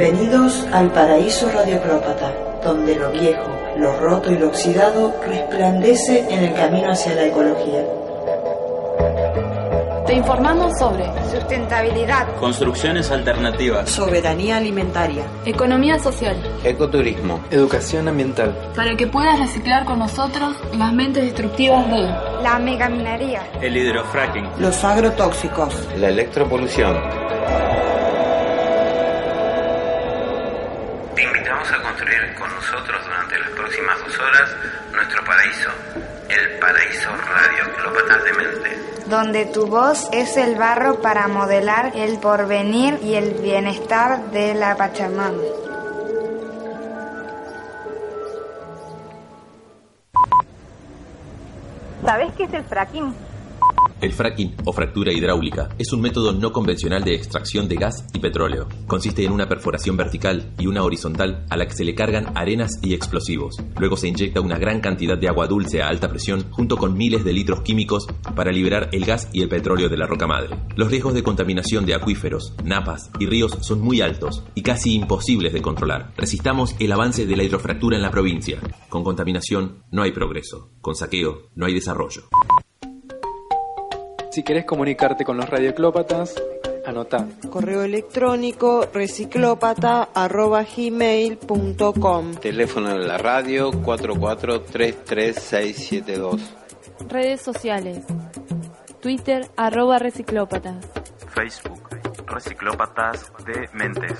Bienvenidos al paraíso radioclópata, donde lo viejo, lo roto y lo oxidado resplandece en el camino hacia la ecología. Te informamos sobre sustentabilidad, construcciones alternativas, soberanía alimentaria, economía social, ecoturismo, educación ambiental, para que puedas reciclar con nosotros las mentes destructivas de la megaminería, el hidrofracking, los agrotóxicos, la electropolución. Con nosotros durante las próximas dos horas nuestro paraíso, el paraíso radio de mente donde tu voz es el barro para modelar el porvenir y el bienestar de la Pachamama. ¿Sabes qué es el fracking? El fracking o fractura hidráulica es un método no convencional de extracción de gas y petróleo. Consiste en una perforación vertical y una horizontal a la que se le cargan arenas y explosivos. Luego se inyecta una gran cantidad de agua dulce a alta presión junto con miles de litros químicos para liberar el gas y el petróleo de la roca madre. Los riesgos de contaminación de acuíferos, napas y ríos son muy altos y casi imposibles de controlar. Resistamos el avance de la hidrofractura en la provincia. Con contaminación no hay progreso. Con saqueo no hay desarrollo. Si querés comunicarte con los radioclópatas, anota. Correo electrónico reciclopata.gmail.com Teléfono de la radio 4433672. Redes sociales. Twitter arroba reciclópatas. Facebook Reciclópatas de Mentes.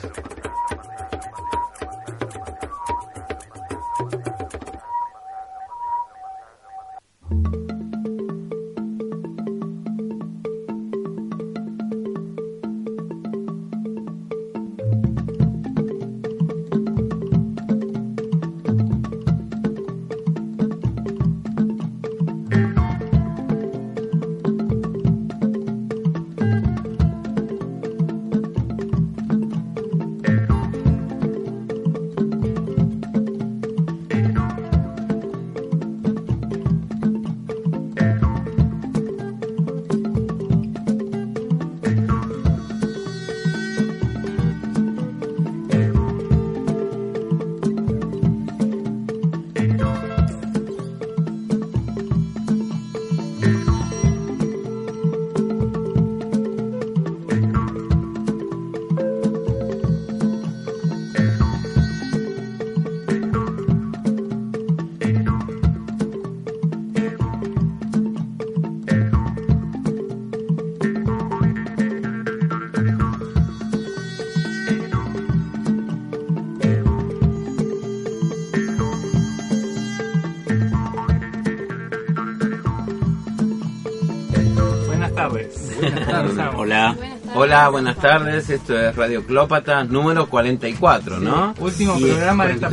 Buenas tardes. Esto es Radio Clópatas número 44, ¿no? último programa de esta,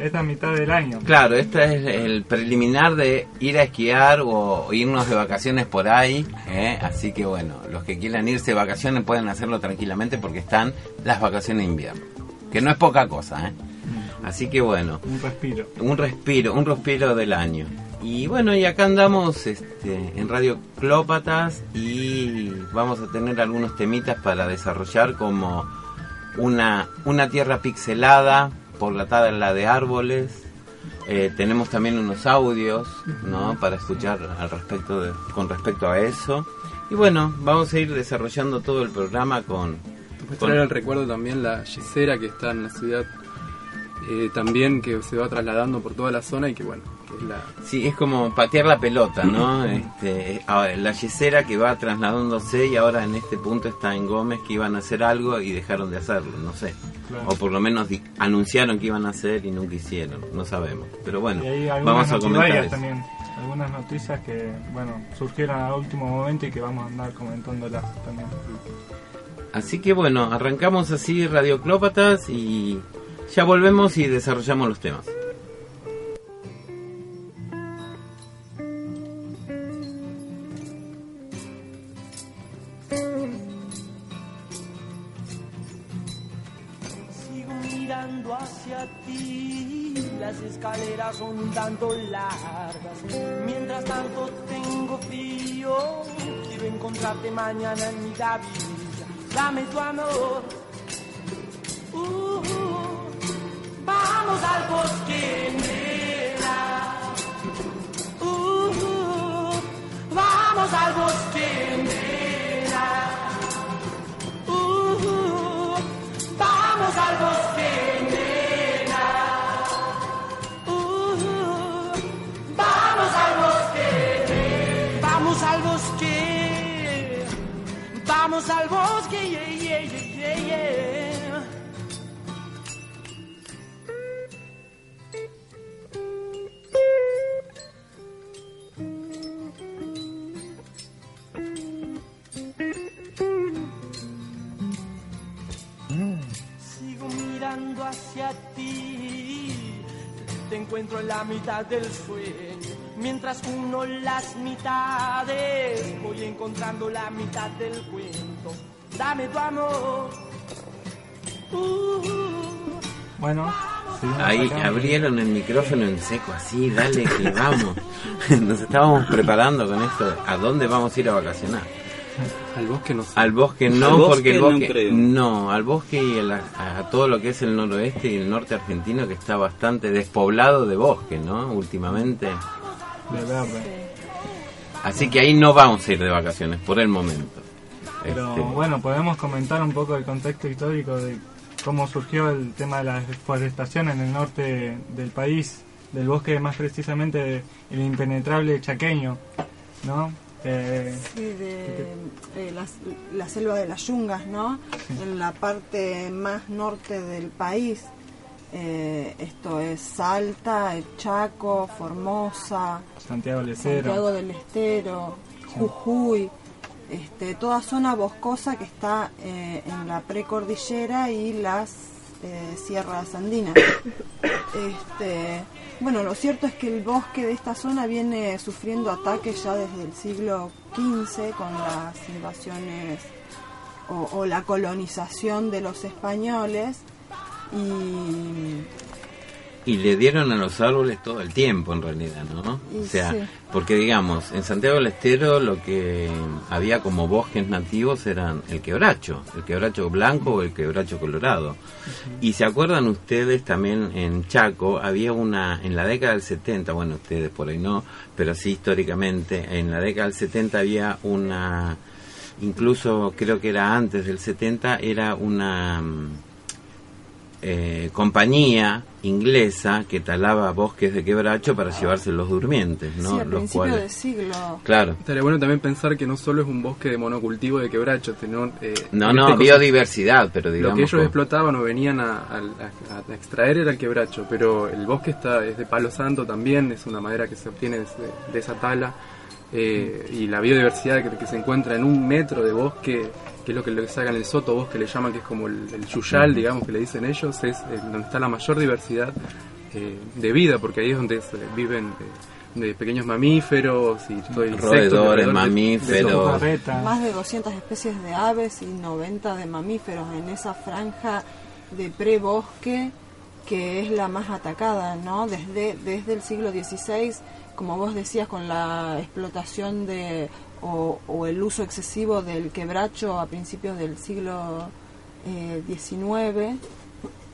esta mitad del año. Claro, este es el preliminar de ir a esquiar o irnos de vacaciones por ahí. ¿eh? Así que bueno, los que quieran irse de vacaciones pueden hacerlo tranquilamente porque están las vacaciones de invierno. Que no es poca cosa, ¿eh? Mm. Así que bueno. Un respiro. Un respiro, un respiro del año. Y bueno, y acá andamos este, en Radio Clópatas y vamos a tener algunos temitas para desarrollar como una, una tierra pixelada por la tabla de árboles. Eh, tenemos también unos audios ¿no? para escuchar al respecto de, con respecto a eso. Y bueno, vamos a ir desarrollando todo el programa con... con... traer el recuerdo también la Gisera que está en la ciudad eh, también que se va trasladando por toda la zona y que bueno, Sí, es como patear la pelota, ¿no? este, la yesera que va trasladándose y ahora en este punto está en Gómez que iban a hacer algo y dejaron de hacerlo, no sé. O por lo menos anunciaron que iban a hacer y nunca hicieron, no sabemos. Pero bueno, vamos a comentar también. Algunas noticias que, bueno, surgieron a último momento y que vamos a andar comentándolas también. Así que bueno, arrancamos así Radioclópatas y ya volvemos y desarrollamos los temas. Son un tanto largas. Mientras tanto tengo frío, quiero encontrarte mañana en mi gavilla. Dame tu amor, Uh, vamos al bosque, nena. Uh, vamos al bosque. Vamos al bosque, yeah, yeah, yeah. Sigo mirando hacia ti, te encuentro en la mitad del sueño. Mientras uno las mitades, voy encontrando la mitad del cuento. Dame tu amor. Uh, Bueno, Ahí abrieron el micrófono en seco, así, dale que vamos. Nos estábamos preparando con esto. ¿A dónde vamos a ir a vacacionar? Al bosque no. Al bosque no, Al bosque porque el no bosque. creo. no, al bosque y a, todo lo que es el noroeste y el norte argentino, que está bastante despoblado de bosque, ¿no? Últimamente. De verde. Así que ahí no vamos a ir de vacaciones por el momento. Pero Este, bueno, podemos comentar un poco el contexto histórico de cómo surgió el tema de la deforestación en el norte del país, del bosque más precisamente el impenetrable chaqueño, ¿no? Eh, Sí, de eh, la, la selva de las yungas, ¿no? En la parte más norte del país. Eh, esto es Salta, el Chaco, Formosa, Santiago del Estero. Santiago del Estero, Jujuy, este, toda zona boscosa que está eh, en la precordillera y las eh, sierras andinas. Este, bueno, lo cierto es que el bosque de esta zona viene sufriendo ataques ya desde el siglo XV con las invasiones o, o la colonización de los españoles y Y le dieron a los árboles todo el tiempo, en realidad, ¿no? O sea, sí. porque digamos, en Santiago del Estero lo que había como bosques nativos eran el quebracho, el quebracho blanco o el quebracho colorado. Y se acuerdan ustedes también en Chaco, había una, en la década del 70, bueno, ustedes por ahí no, pero sí históricamente, en la década del 70 había una, incluso creo que era antes del 70, era una... eh, compañía inglesa que talaba bosques de quebracho para llevarse los durmientes, ¿no? sí, a los cuales, del siglo. claro, Estaría bueno también pensar que no solo es un bosque de monocultivo de quebracho, sino, eh, no, no, este caso, biodiversidad, pero Lo digamos, que ellos como- explotaban o venían a, a- a- a extraer era el quebracho, pero el bosque está es de palo santo también, es una madera que se obtiene de, de esa tala, eh, y la biodiversidad que, que se encuentra en un metro de bosque, que es lo que le sacan el soto bosque, le llaman que es como el, el yuyal, digamos, que le dicen ellos, es eh, donde está la mayor diversidad eh, de vida, porque ahí es donde se viven eh, de pequeños mamíferos y todo el Roedores, alrededor de- de mamíferos. Más de 200 especies de aves y 90 de mamíferos en esa franja de prebosque que es la más atacada, ¿no? Desde, desde el siglo XVI, como vos decías, con la explotación de o, el uso excesivo del quebracho a principios del siglo eh, XIX,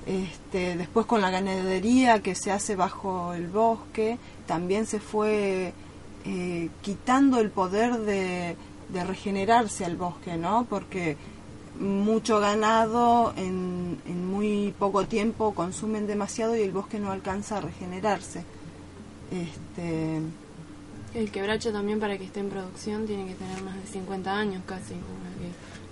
este, después con la ganadería que se hace bajo el bosque, también se fue eh, quitando el poder de, de regenerarse al bosque, ¿no? Porque mucho ganado en, en muy poco tiempo consumen demasiado y el bosque no alcanza a regenerarse. Este, El quebracho también para que esté en producción tiene que tener más de 50 años casi.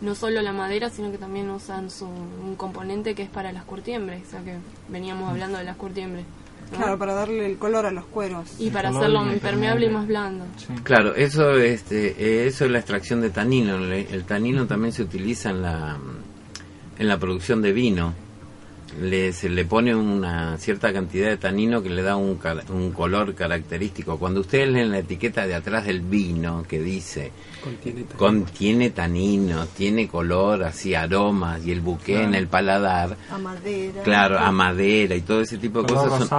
No solo la madera, sino que también usan su, un componente que es para las curtiembres, o sea que veníamos hablando de las curtiembres. ¿no? claro, para darle el color a los cueros. Y para hacerlo impermeable y más blando. Claro, eso, este, eso es la extracción de tanino. El, el tanino también se utiliza en la, en la producción de vino. Le, se le pone una cierta cantidad de tanino que le da un, un color característico. Cuando ustedes leen la etiqueta de atrás del vino que dice Contiene tanino. contiene tanino, tiene color, así aromas y el buque en el paladar, A madera. claro, a madera y todo ese tipo de cosas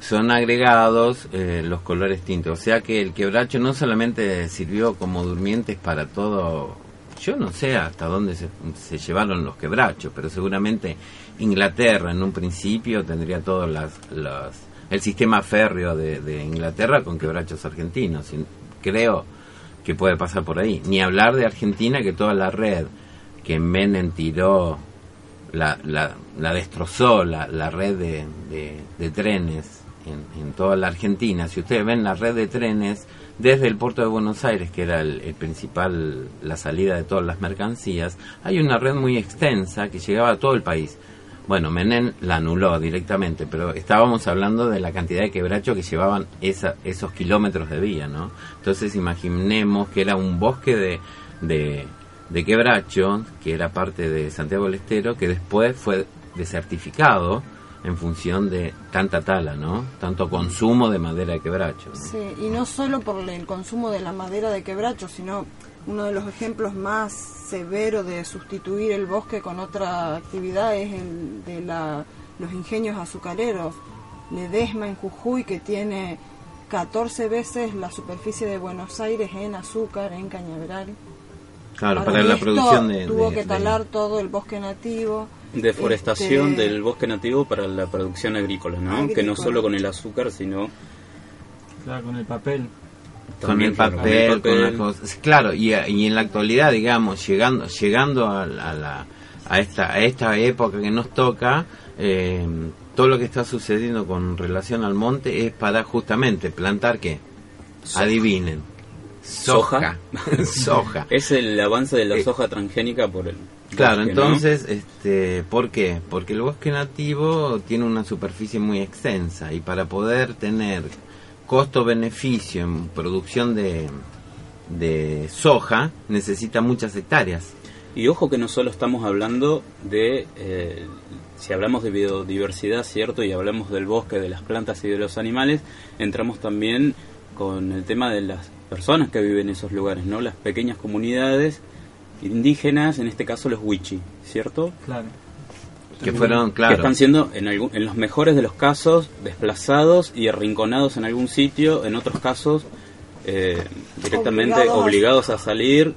son agregados eh, los colores tintos. O sea que el quebracho no solamente sirvió como durmientes para todo yo no sé hasta dónde se, se llevaron los quebrachos, pero seguramente Inglaterra en un principio tendría todos las, el sistema férreo de, de Inglaterra con quebrachos argentinos. Creo que puede pasar por ahí. Ni hablar de Argentina, que toda la red que Menem tiró, la, la, la destrozó, la, red de, de, trenes en, toda la Argentina. Si ustedes ven la red de trenes desde el puerto de Buenos Aires, que era el, principal, la salida de todas las mercancías, hay una red muy extensa que llegaba a todo el país. Bueno, Menem la anuló directamente, pero estábamos hablando de la cantidad de quebrachos que llevaban esa, esos kilómetros de vía, ¿no? Entonces imaginemos que era un bosque de, de, quebracho, que era parte de Santiago del Estero, que después fue desertificado en función de tanta tala, ¿no? Tanto consumo de madera de quebracho. Sí, y no solo por el consumo de la madera de quebracho, sino uno de los ejemplos más severos de sustituir el bosque con otra actividad es el de la, los ingenios azucareros. Ledesma en Jujuy, que tiene 14 veces la superficie de Buenos Aires en azúcar, en cañaveral. Claro, para, para la producción de... Tuvo de, que talar de... todo el bosque nativo. Deforestación Este- del bosque nativo para la producción agrícola, ¿no? Agrícola. Que no solo con el azúcar, sino Claro, con el papel. Con el papel, con el con papel. las cosas. Claro, y, a- y en la actualidad, digamos, llegando llegando a, a la, a, esta, a esta época que nos toca, eh, todo lo que está sucediendo con relación al monte es para justamente plantar qué? Adivinen. Soja. Soja. Es el avance de la soja transgénica por el. Claro, bosque, ¿no? entonces, este, ¿por qué? Porque el bosque nativo tiene una superficie muy extensa y para poder tener costo-beneficio en producción de, de soja necesita muchas hectáreas. Y ojo que no solo estamos hablando de, eh, si hablamos de biodiversidad, ¿cierto? Y hablamos del bosque, de las plantas y de los animales, entramos también con el tema de las personas que viven en esos lugares, ¿no? Las pequeñas comunidades indígenas, en este caso los wichi, ¿cierto? Claro. Que fueron, Que claro, están siendo, en, algún- en los mejores de los casos, desplazados y arrinconados en algún sitio, en otros casos, eh, directamente Obligados a- obligados a salir.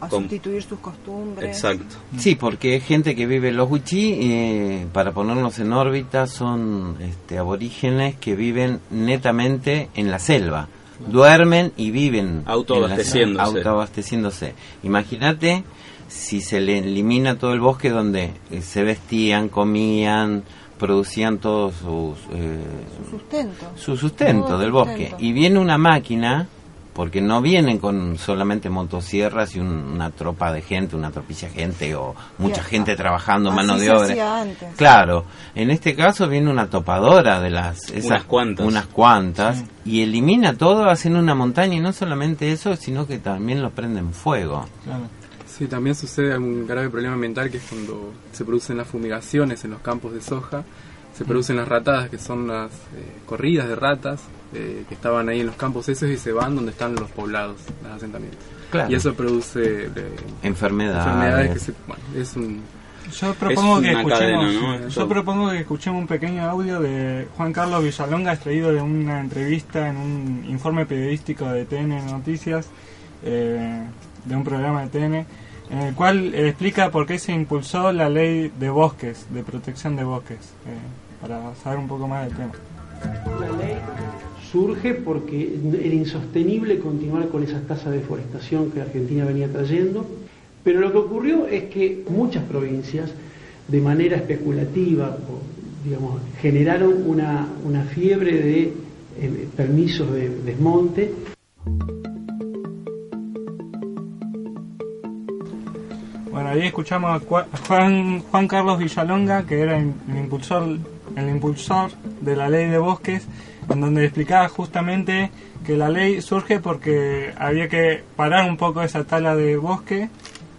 A con- sustituir sus costumbres. Exacto. Sí, porque gente que vive los Wichí, eh, para ponernos en órbita, son este, aborígenes que viven netamente en la selva. Duermen y viven. Autoabasteciéndose. autoabasteciéndose. Imagínate si se le elimina todo el bosque donde eh, se vestían, comían, producían todos sus... eh, Su sustento. su sustento Todo del sustento. bosque. Y viene una máquina, porque no vienen con solamente motosierras y un- una tropa de gente, una tropilla de gente o mucha gente trabajando, así mano de se obra. hacía antes. Claro, en este caso viene una topadora de las... esas- Unas cuantas. Unas cuantas. Y elimina todo, hacen una montaña y no solamente eso, sino que también lo prenden fuego. Claro. Sí, también sucede un grave problema ambiental que es cuando se producen las fumigaciones en los campos de soja, se producen las ratadas, que son las eh, corridas de ratas eh, que estaban ahí en los campos esos y se van donde están los poblados, los asentamientos. Claro. Y eso produce eh, Enfermedades. enfermedades que se, bueno, es un... Yo propongo Es que escuchemos, cadena, ¿no? yo propongo que escuchemos un pequeño audio de Juan Carlos Villalonga extraído de una entrevista en un informe periodístico de TN Noticias, eh, de un programa de TN, en el cual eh, explica por qué se impulsó la ley de bosques, de protección de bosques, eh, para saber un poco más del tema. La ley surge porque era insostenible continuar con esa tasa de deforestación que Argentina venía trayendo, pero lo que ocurrió es que muchas provincias, de manera especulativa, digamos, generaron una, una fiebre de eh, permisos de desmonte. Bueno, ahí escuchamos a Juan, Juan Carlos Villalonga, que era el impulsor, el impulsor de la ley de bosques, en donde explicaba justamente que la ley surge porque había que parar un poco esa tala de bosque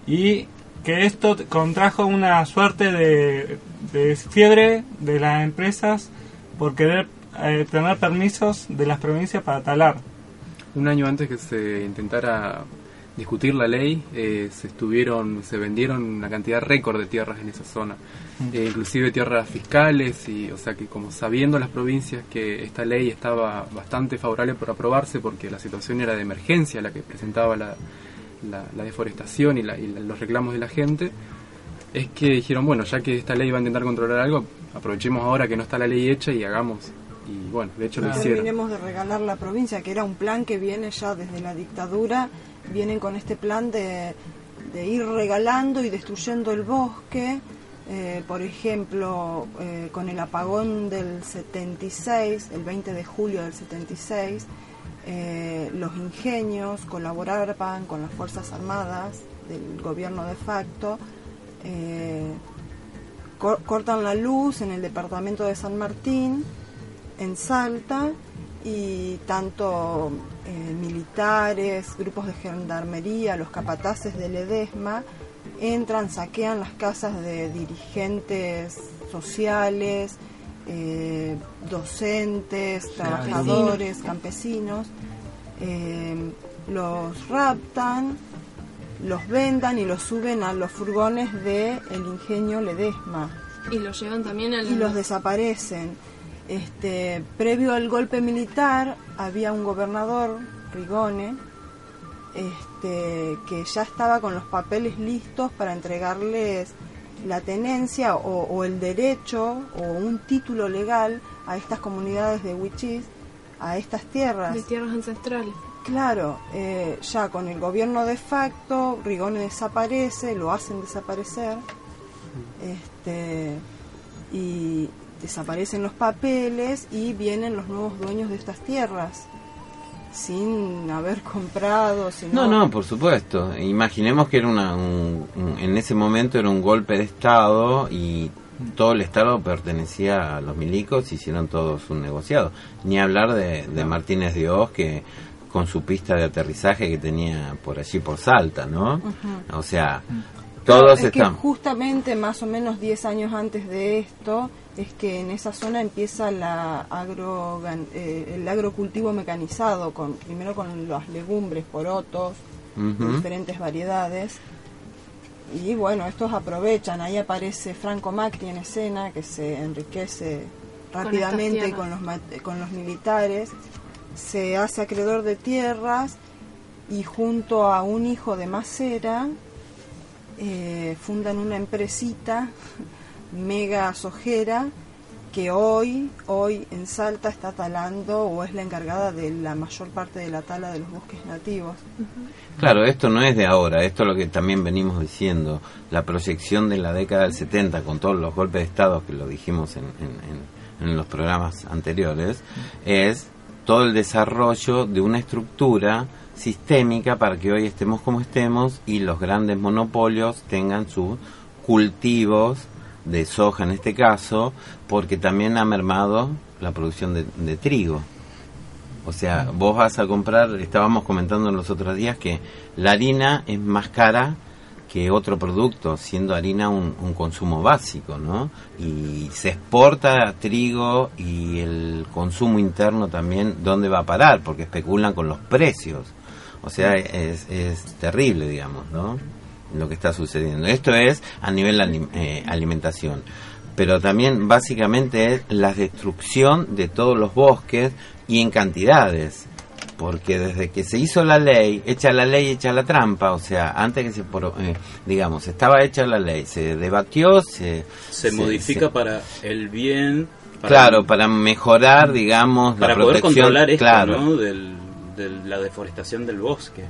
y que esto contrajo una suerte de, de fiebre de las empresas por querer eh, tener permisos de las provincias para talar. Un año antes que se intentara discutir la ley, eh, se estuvieron, se vendieron una cantidad récord de tierras en esa zona, Eh, inclusive tierras fiscales y, o sea que como sabiendo las provincias que esta ley estaba bastante favorable por aprobarse porque la situación era de emergencia la que presentaba la, la, la deforestación y, la- y la- los reclamos de la gente, es que dijeron, bueno, ya que esta ley va a intentar controlar algo, aprovechemos ahora que no está la ley hecha y hagamos. Y bueno, de hecho lo hicieron. Terminemos de regalar la provincia, que era un plan que viene ya desde la dictadura, vienen con este plan de, ir regalando y destruyendo el bosque, eh, por ejemplo, eh, con el apagón del 76, el 20 de julio del 76, eh, los ingenios colaboraban con las Fuerzas Armadas del gobierno de facto, cor- cortan la luz en el departamento de San Martín, en Salta, y tanto eh, militares, grupos de gendarmería, los capataces del EDESMA, entran, saquean las casas de dirigentes sociales, eh, docentes, trabajadores, campesinos, eh, los raptan, los vendan y los suben a los furgones del el ingenio Ledesma Y lo llevan también al... y los desaparecen. Este, previo al golpe militar había un gobernador, Rigone, este, que ya estaba con los papeles listos para entregarles la tenencia o, o el derecho o un título legal a estas comunidades de Wichís, a estas tierras. De tierras ancestrales. Claro, eh, ya con el gobierno de facto, Rigone desaparece, lo hacen desaparecer, este, y desaparecen los papeles y vienen los nuevos dueños de estas tierras, sin haber comprado, sin No, no, por supuesto. Imaginemos que era una, un- un- en ese momento era un golpe de Estado y todo el Estado pertenecía a los milicos, hicieron todos un negociado. Ni hablar de, de Martínez de Oz, que con su pista de aterrizaje que tenía por allí por Salta, ¿no? O sea, todos es que están... justamente más o menos 10 años antes de esto es que en esa zona empieza la agro, eh, el agrocultivo mecanizado, con primero con las legumbres, porotos, de Ujú. diferentes variedades. Y bueno, estos aprovechan, ahí aparece Franco Macri en escena, que se enriquece rápidamente los, con los militares, se hace acreedor de tierras y junto a un hijo de Macera eh, fundan una empresita mega sojera que hoy, hoy en Salta está talando o es la encargada de la mayor parte de la tala de los bosques nativos. Claro, esto no es de ahora, esto es lo que también venimos diciendo. La proyección de la década del 70 con todos los golpes de Estado que lo dijimos en, en- en- en los programas anteriores, es todo el desarrollo de una estructura sistémica para que hoy estemos como estemos y los grandes monopolios tengan sus cultivos de soja en este caso, porque también ha mermado la producción de, de trigo. O sea, vos vas a comprar, estábamos comentando en los otros días que la harina es más cara que otro producto, siendo harina un, un consumo básico, ¿no? Y se exporta trigo y el consumo interno también, ¿dónde va a parar? Porque especulan con los precios. O sea, es, es terrible, digamos, ¿no? Lo que está sucediendo. Esto es a nivel alim- eh, alimentación. Pero también básicamente es la destrucción de todos los bosques y en cantidades. Porque desde que se hizo la ley, hecha la ley, hecha la trampa, o sea, antes que se, eh, digamos, estaba hecha la ley, se debatió, se... Se, modifica se- para el bien. para- claro, para mejorar, digamos, para la poder protección. controlar esto, claro. ¿no? Del- de la deforestación del bosque.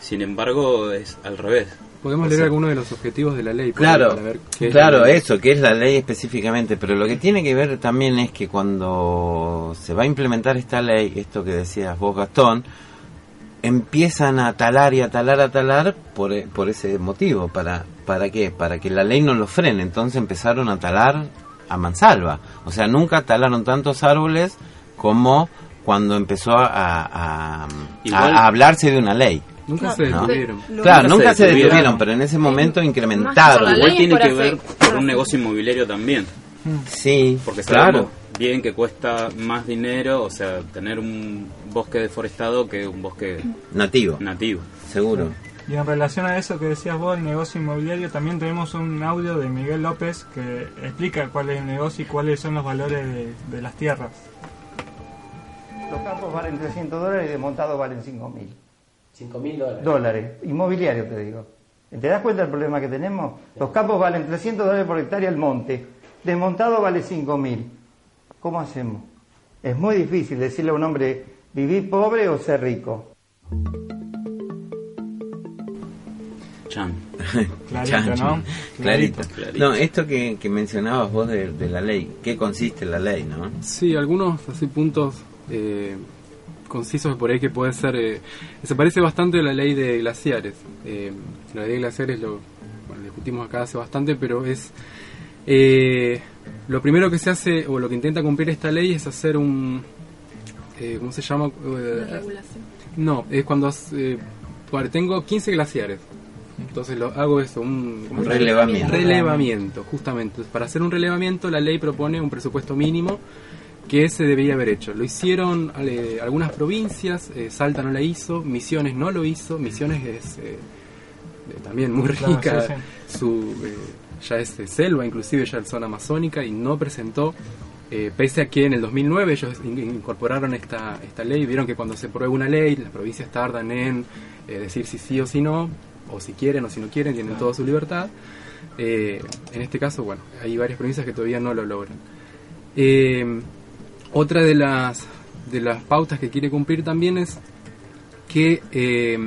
Sin embargo, es al revés. Podemos O leer sea, algunos de los objetivos de la ley. Claro, ahí, para ver qué es claro, eso, que es la ley específicamente, pero lo que tiene que ver también es que cuando se va a implementar esta ley, esto que decías vos Gastón, empiezan a talar y a talar, a talar por, e- por ese motivo, ¿para, ¿para qué? Para que la ley no lo frene, entonces empezaron a talar a mansalva, o sea, nunca talaron tantos árboles como cuando empezó a, a- a hablarse de una ley. Nunca se ¿no? detuvieron. Claro, nunca se detuvieron. detuvieron, pero en ese momento incrementaron. Igual tiene que ver por un negocio inmobiliario también. Sí, Porque claro. sabemos bien que cuesta más dinero, o sea, tener un bosque deforestado que un bosque Nativo. nativo. Seguro. Y en relación a eso que decías vos, el negocio inmobiliario, también tenemos un audio de Miguel López que explica cuál es el negocio y cuáles son los valores de, de las tierras. Los campos valen 300 dólares y de montado valen 5.000. 5 mil dólares. Dólares, inmobiliario te digo. ¿Te das cuenta del problema que tenemos? Los campos valen 300 dólares por hectárea el monte, desmontado vale 5 mil. ¿Cómo hacemos? Es muy difícil decirle a un hombre vivir pobre o ser rico. Chan. Clarito, Chan, ¿no? chan. Clarito. Clarito. No, esto que, que mencionabas vos de, de la ley, ¿qué consiste la ley, no? Sí, algunos así puntos eh, concisos por ahí que puede ser... eh, se parece bastante a la ley de glaciares. Eh, la ley de glaciares lo bueno, discutimos acá hace bastante, pero es... eh, lo primero que se hace, o lo que intenta cumplir esta ley es hacer un... eh, ¿Cómo se llama? Eh, no, es cuando eh, bueno, tengo 15 glaciares. Entonces lo hago eso, un, Un relevamiento. relevamiento, justamente. Para hacer un relevamiento la ley propone un presupuesto mínimo que se debería haber hecho. Lo hicieron eh, algunas provincias, eh, Salta no la hizo, Misiones no lo hizo, Misiones es eh, también muy Claro, rica, sí, su ya es selva, inclusive ya es zona amazónica y no presentó pese a que en el 2009 ellos in- incorporaron esta, esta ley, vieron que cuando se prueba una ley, las provincias tardan en decir si sí o si no, o si quieren o si no quieren, tienen toda su libertad. En este caso, bueno, hay varias provincias que todavía no lo logran. Otra de las, de las pautas que quiere cumplir también es que eh,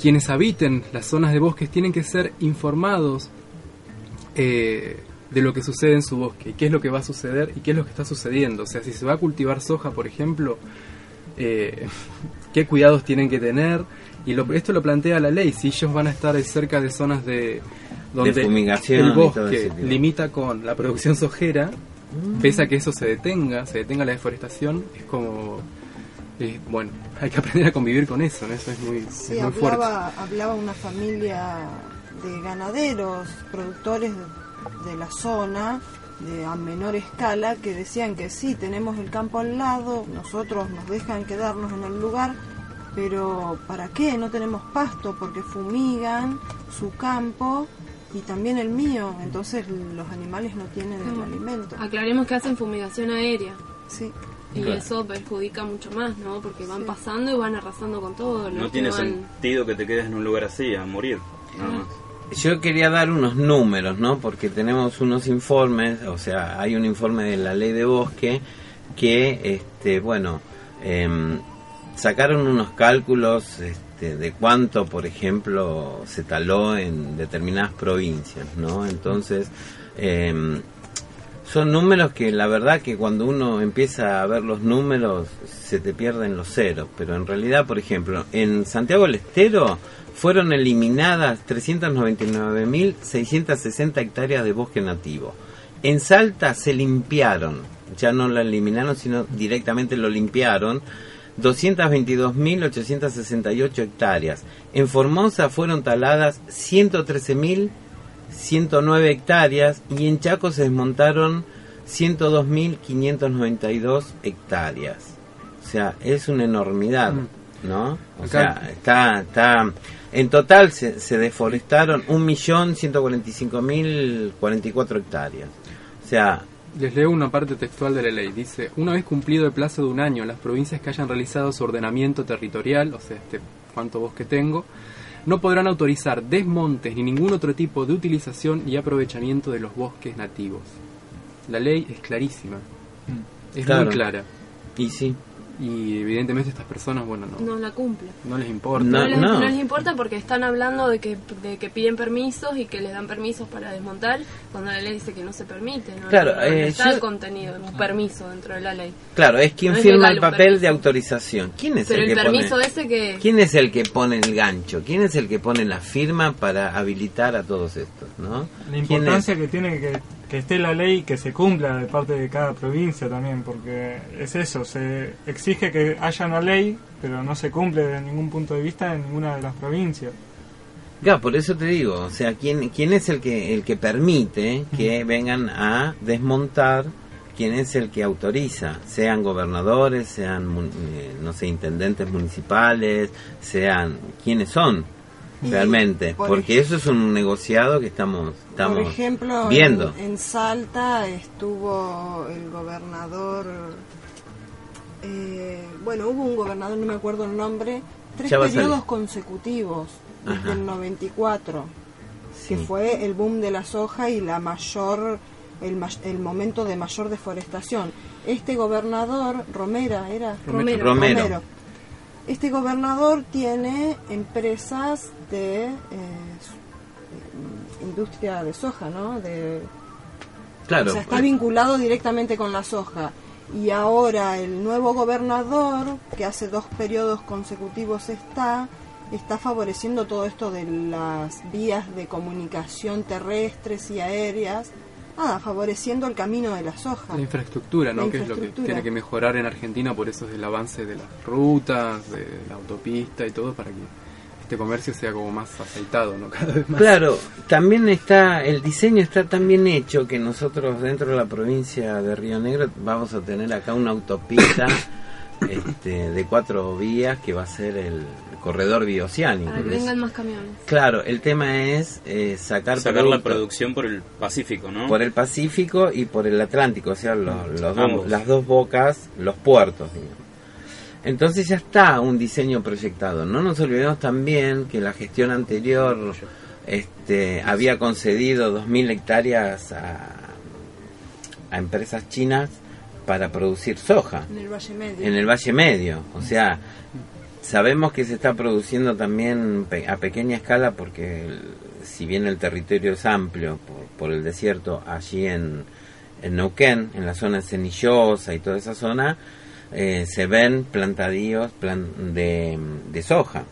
quienes habiten las zonas de bosques tienen que ser informados eh, de lo que sucede en su bosque, y qué es lo que va a suceder y qué es lo que está sucediendo. O sea, si se va a cultivar soja, por ejemplo, eh, qué cuidados tienen que tener. Y lo, esto lo plantea la ley, si ellos van a estar cerca de zonas de donde fumigación el bosque limita con la producción sojera, pese a que eso se detenga, se detenga la deforestación, es como... eh, bueno, hay que aprender a convivir con eso, ¿no? eso es muy, Sí, es muy fuerte. hablaba, hablaba una familia de ganaderos, productores de, de la zona, de a menor escala, que decían que sí, tenemos el campo al lado, nosotros nos dejan quedarnos en el lugar, pero ¿para qué? No tenemos pasto porque fumigan su campo y también el mío, entonces los animales no tienen el alimento. Aclaremos que hacen fumigación aérea. Sí. Y Claro. eso perjudica mucho más, ¿no? Porque van pasando y van arrasando con todo. No tiene van- sentido que te quedes en un lugar así, a morir. Nada más. Yo quería dar unos números, ¿no? Porque tenemos unos informes, o sea, hay un informe de la ley de bosque que, este, bueno, em, sacaron unos cálculos este, de cuánto, por ejemplo, se taló en determinadas provincias, ¿no? Entonces, em, son números que la verdad que cuando uno empieza a ver los números se te pierden los ceros, pero en realidad, por ejemplo, en Santiago del Estero fueron eliminadas 399.660 hectáreas de bosque nativo. En Salta se limpiaron, ya no la eliminaron, sino directamente lo limpiaron. 222.868 hectáreas. En Formosa fueron taladas 113.109 hectáreas y en Chaco se desmontaron 102.592 hectáreas. O sea, es una enormidad, ¿no? O sea, está, está, en total se, se deforestaron 1.145.044 hectáreas. O sea, Les leo una parte textual de la ley. Dice, una vez cumplido el plazo de un año, las provincias que hayan realizado su ordenamiento territorial, o sea, este cuánto bosque tengo, no podrán autorizar desmontes ni ningún otro tipo de utilización y aprovechamiento de los bosques nativos. La ley es clarísima. Es Claro. muy clara. Y sí. Y evidentemente estas personas, bueno, no, No la cumple. no les importa. No, les, no les importa porque están hablando de que, de que piden permisos y que les dan permisos para desmontar cuando la ley dice que no se permite. ¿no? Claro, No, no eh, está yo- el contenido, un permiso dentro de la ley. Claro, es quien No es firma legal el papel permiso. de autorización. ¿Quién es Pero el el que permiso pone? ese que... ¿Quién es el que pone el gancho? ¿Quién es el que pone la firma para habilitar a todos estos, no? La ¿Quién importancia es? que tiene que, que esté la ley y que se cumpla de parte de cada provincia también, porque es eso, se exige que haya una ley, pero no se cumple de ningún punto de vista en ninguna de las provincias. Ya, por eso te digo, o sea, ¿quién, quién es el que el que permite que vengan a desmontar? ¿Quién es el que autoriza? Sean gobernadores, sean, eh, no sé, intendentes municipales, sean... ¿Quiénes son? Realmente, por porque eso es un negociado que estamos, estamos Por ejemplo, viendo. En, en Salta estuvo el gobernador, eh, bueno, hubo un gobernador, no me acuerdo el nombre, tres periodos consecutivos desde Ajá. el 94, que Sí. fue el boom de la soja y la mayor el, el momento de mayor deforestación. Este gobernador, Romera, era Romero. Romero. Este gobernador tiene empresas de eh, industria de soja, ¿no? De, Claro. o sea, está vinculado directamente con la soja. Y ahora el nuevo gobernador, que hace dos periodos consecutivos está, está favoreciendo todo esto de las vías de comunicación terrestres y aéreas, ah, favoreciendo el camino de la soja. La infraestructura, ¿no? La que es lo que infraestructura. tiene que mejorar en Argentina, por eso es el avance de las rutas, de la autopista y todo, para que este comercio sea como más aceitado, ¿no? Cada vez más. Claro, también está, el diseño está tan bien hecho que nosotros dentro de la provincia de Río Negro vamos a tener acá una autopista este, de cuatro vías que va a ser el corredor bioceánico. Para que Es- vengan más camiones. Claro, el tema es eh, sacar, Sacar la producción por el Pacífico, ¿no? por el Pacífico y por el Atlántico, o sea, los, los dos- las dos bocas, los puertos, digamos. Entonces ya está un diseño proyectado. No nos olvidemos también que la gestión anterior este, había concedido 2.000 hectáreas a, a empresas chinas para producir soja En el Valle Medio. en el Valle Medio. O sea, sabemos que se está produciendo también a pequeña escala porque el- si bien el territorio es amplio por, por el desierto, allí en, en Neuquén, en la zona cenillosa y toda esa zona, eh, se ven plantadíos plan- de, de soja.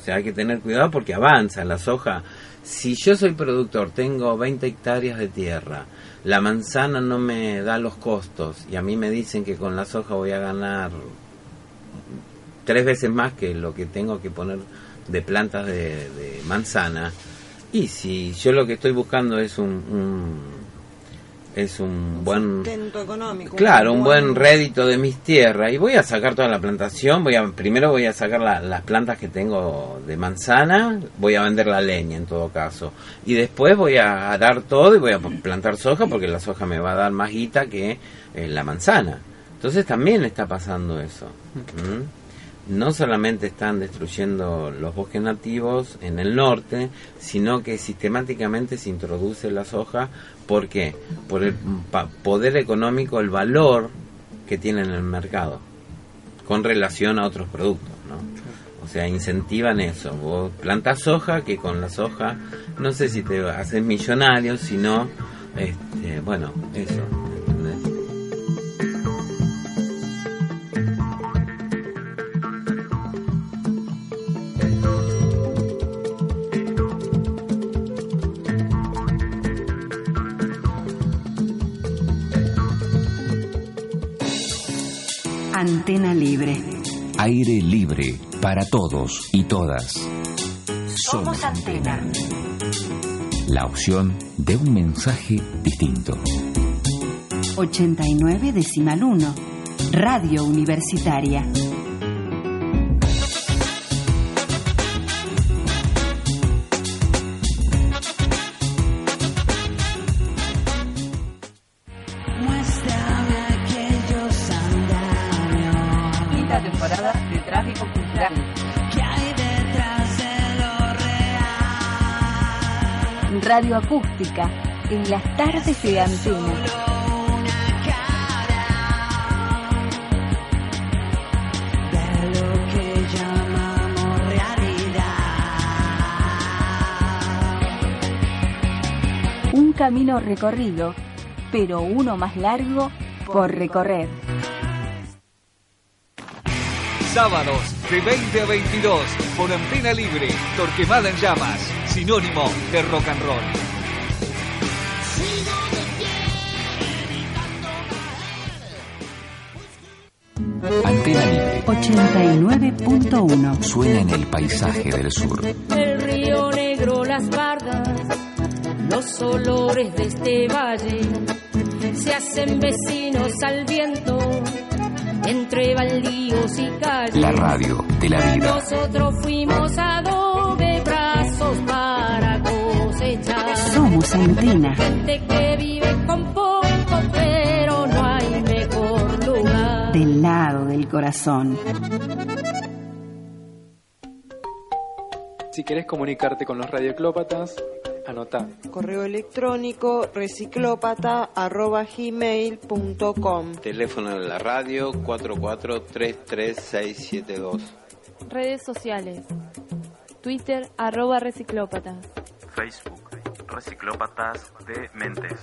O sea, hay que tener cuidado porque avanza la soja. Si yo soy productor, tengo 20 hectáreas de tierra, la manzana no me da los costos y a mí me dicen que con la soja voy a ganar tres veces más que lo que tengo que poner de plantas de, de manzana. Y si yo lo que estoy buscando es un, un- es un buen económico. Claro, un buen rédito de mis tierras. Y voy a sacar toda la plantación. Voy a, primero voy a sacar la- las plantas que tengo de manzana. Voy a vender la leña en todo caso. Y después voy a arar todo y voy a plantar soja porque la soja me va a dar más guita que eh, la manzana. Entonces también está pasando eso. ¿Mm? No solamente están destruyendo los bosques nativos en el norte, sino que sistemáticamente se introduce la soja. ¿Por qué? Por el poder económico, el valor que tiene en el mercado con relación a otros productos, ¿no? O sea, incentivan eso. Vos plantas soja, que con la soja, no sé si te haces millonario, sino, este, bueno, eso. Antena Libre. Aire libre para todos y todas. Somos Antena. La opción de un mensaje distinto. 89 decimal 1. Radio Universitaria. Real. Radio Acústica. En las tardes de Antena. Un camino recorrido, pero uno más largo por recorrer. Sábados de 20 a 22 por Antena Libre, Torquemada en Llamas, sinónimo de rock and roll. Antena libre. 89.1. Suena en el paisaje del sur. El río negro, las bardas, los olores de este valle se hacen vecinos al viento entre baldíos y calles. La radio de la vida. Nosotros fuimos adobe, Somos Antena. Gente que vive con poco, pero no hay mejor lugar. Del lado del corazón. Si querés comunicarte con los radioclópatas, anotá. Correo electrónico reciclopata.gmail.com Teléfono de la radio 4433672. Redes sociales. Twitter, arroba reciclópatas. Facebook, Reciclópatas de Mentes.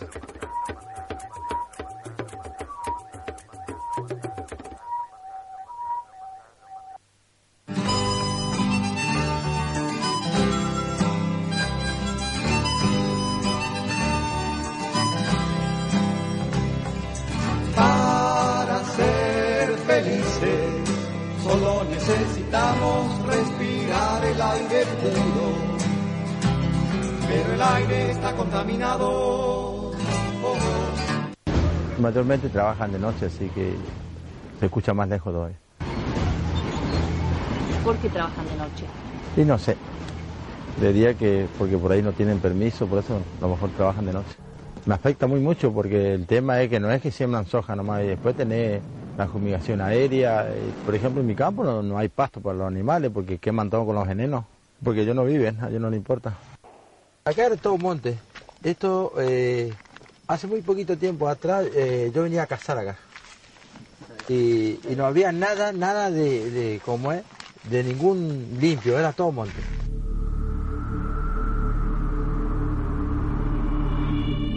Para ser felices, solo necesitamos respirar el aire puro. Pero el aire está contaminado. Oh, Mayormente trabajan de noche, así que se escucha más lejos todavía. ¿Por qué trabajan de noche? Y no sé, diría que porque por ahí no tienen permiso, por eso a lo mejor trabajan de noche. Me afecta muy mucho porque el tema es que no es que siembran soja nomás y después tenés la fumigación aérea. y, Por ejemplo, en mi campo no, no hay pasto para los animales porque queman todo con los venenos, porque ellos no viven, a ellos no les importa. Acá era todo monte. Esto, eh, hace muy poquito tiempo atrás, eh, yo venía a cazar acá. Y, no había nada, nada de, de, ¿cómo es? De ningún limpio, era todo monte.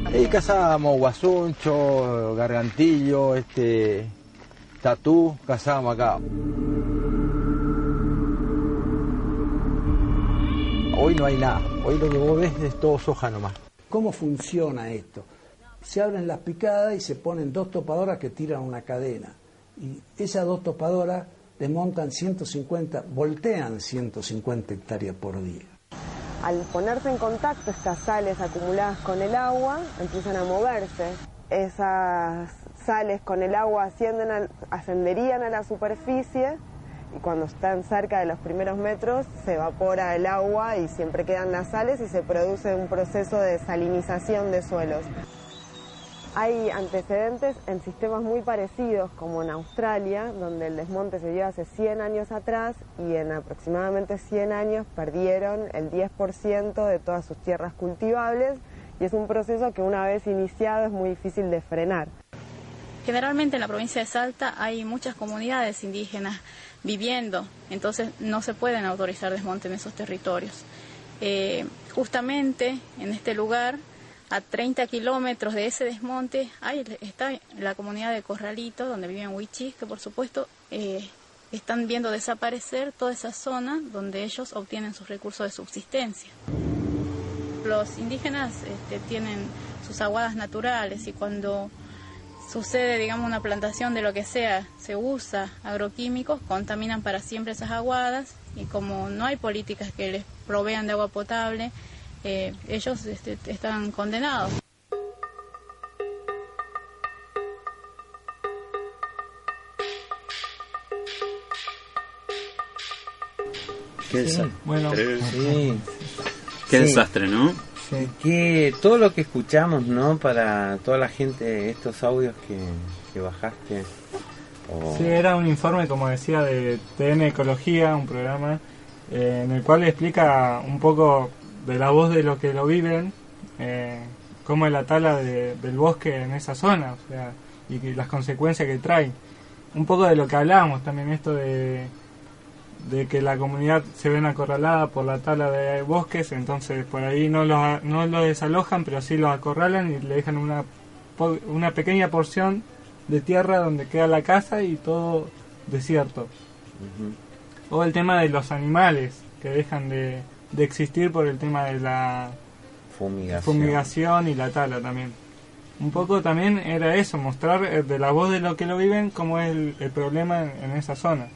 Ahí cazábamos guasuncho, gargantillo, este, tatú, cazábamos acá. Hoy no hay nada, hoy lo que vos ves es todo soja nomás. ¿Cómo funciona esto? Se abren las picadas y se ponen dos topadoras que tiran una cadena. Y esas dos topadoras desmontan 150, voltean 150 hectáreas por día. Al ponerse en contacto estas sales acumuladas con el agua, empiezan a moverse. Esas sales con el agua ascienden al- ascenderían a la superficie cuando están cerca de los primeros metros se evapora el agua y siempre quedan las sales y se produce un proceso de salinización de suelos. Hay antecedentes en sistemas muy parecidos como en Australia, donde el desmonte se dio hace 100 años atrás y en aproximadamente 100 años perdieron el 10% de todas sus tierras cultivables y es un proceso que una vez iniciado es muy difícil de frenar. Generalmente en la provincia de Salta hay muchas comunidades indígenas viviendo, entonces no se pueden autorizar desmonte en esos territorios. Eh, justamente en este lugar, a 30 kilómetros de ese desmonte, hay, está la comunidad de Corralito, donde viven huichis, que por supuesto eh, están viendo desaparecer toda esa zona donde ellos obtienen sus recursos de subsistencia. Los indígenas este, tienen sus aguadas naturales y cuando sucede, digamos, una plantación de lo que sea, se usa agroquímicos, contaminan para siempre esas aguadas y como no hay políticas que les provean de agua potable, eh, ellos este, están condenados. Qué Sí, bueno, sí. Qué Sí. desastre, ¿no? Que todo lo que escuchamos, ¿no? Para toda la gente, estos audios que, que bajaste. Sí, era un informe, como decía, de TN Ecología, un programa eh, en el cual explica un poco de la voz de lo que lo viven, eh, cómo es la tala de- del bosque en esa zona, o sea, y que las consecuencias que trae. Un poco de lo que hablábamos también, esto de, de que la comunidad se ven acorralada por la tala de bosques, entonces por ahí no los, no los desalojan, pero sí los acorralan y le dejan una, una pequeña porción de tierra donde queda la casa y todo desierto. O el tema de los animales que dejan de, de existir por el tema de la Fumigación. fumigación y la tala también. Un poco también era eso, mostrar eh, de la voz de lo que lo viven cómo es el, el problema en, en esa zona.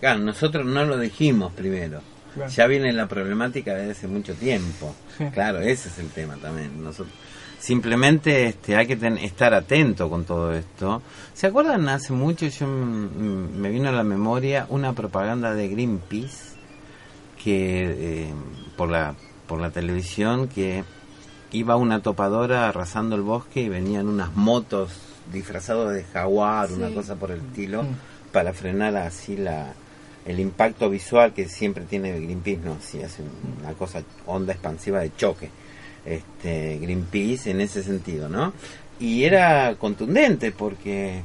Claro, nosotros no lo dijimos primero. Claro. Ya viene la problemática desde hace mucho tiempo. Sí. Claro, ese es el tema también. Nosotros simplemente este, hay que ten- estar atento con todo esto. ¿Se acuerdan? Hace mucho yo me vino a la memoria una propaganda de Greenpeace que eh, por la por la televisión que iba una topadora arrasando el bosque y venían unas motos disfrazados de jaguar, una cosa por el estilo, para frenar así la, el impacto visual que siempre tiene Greenpeace, ¿no? Si hace una cosa, onda expansiva de choque. Este, Greenpeace en ese sentido, ¿no? Y era contundente porque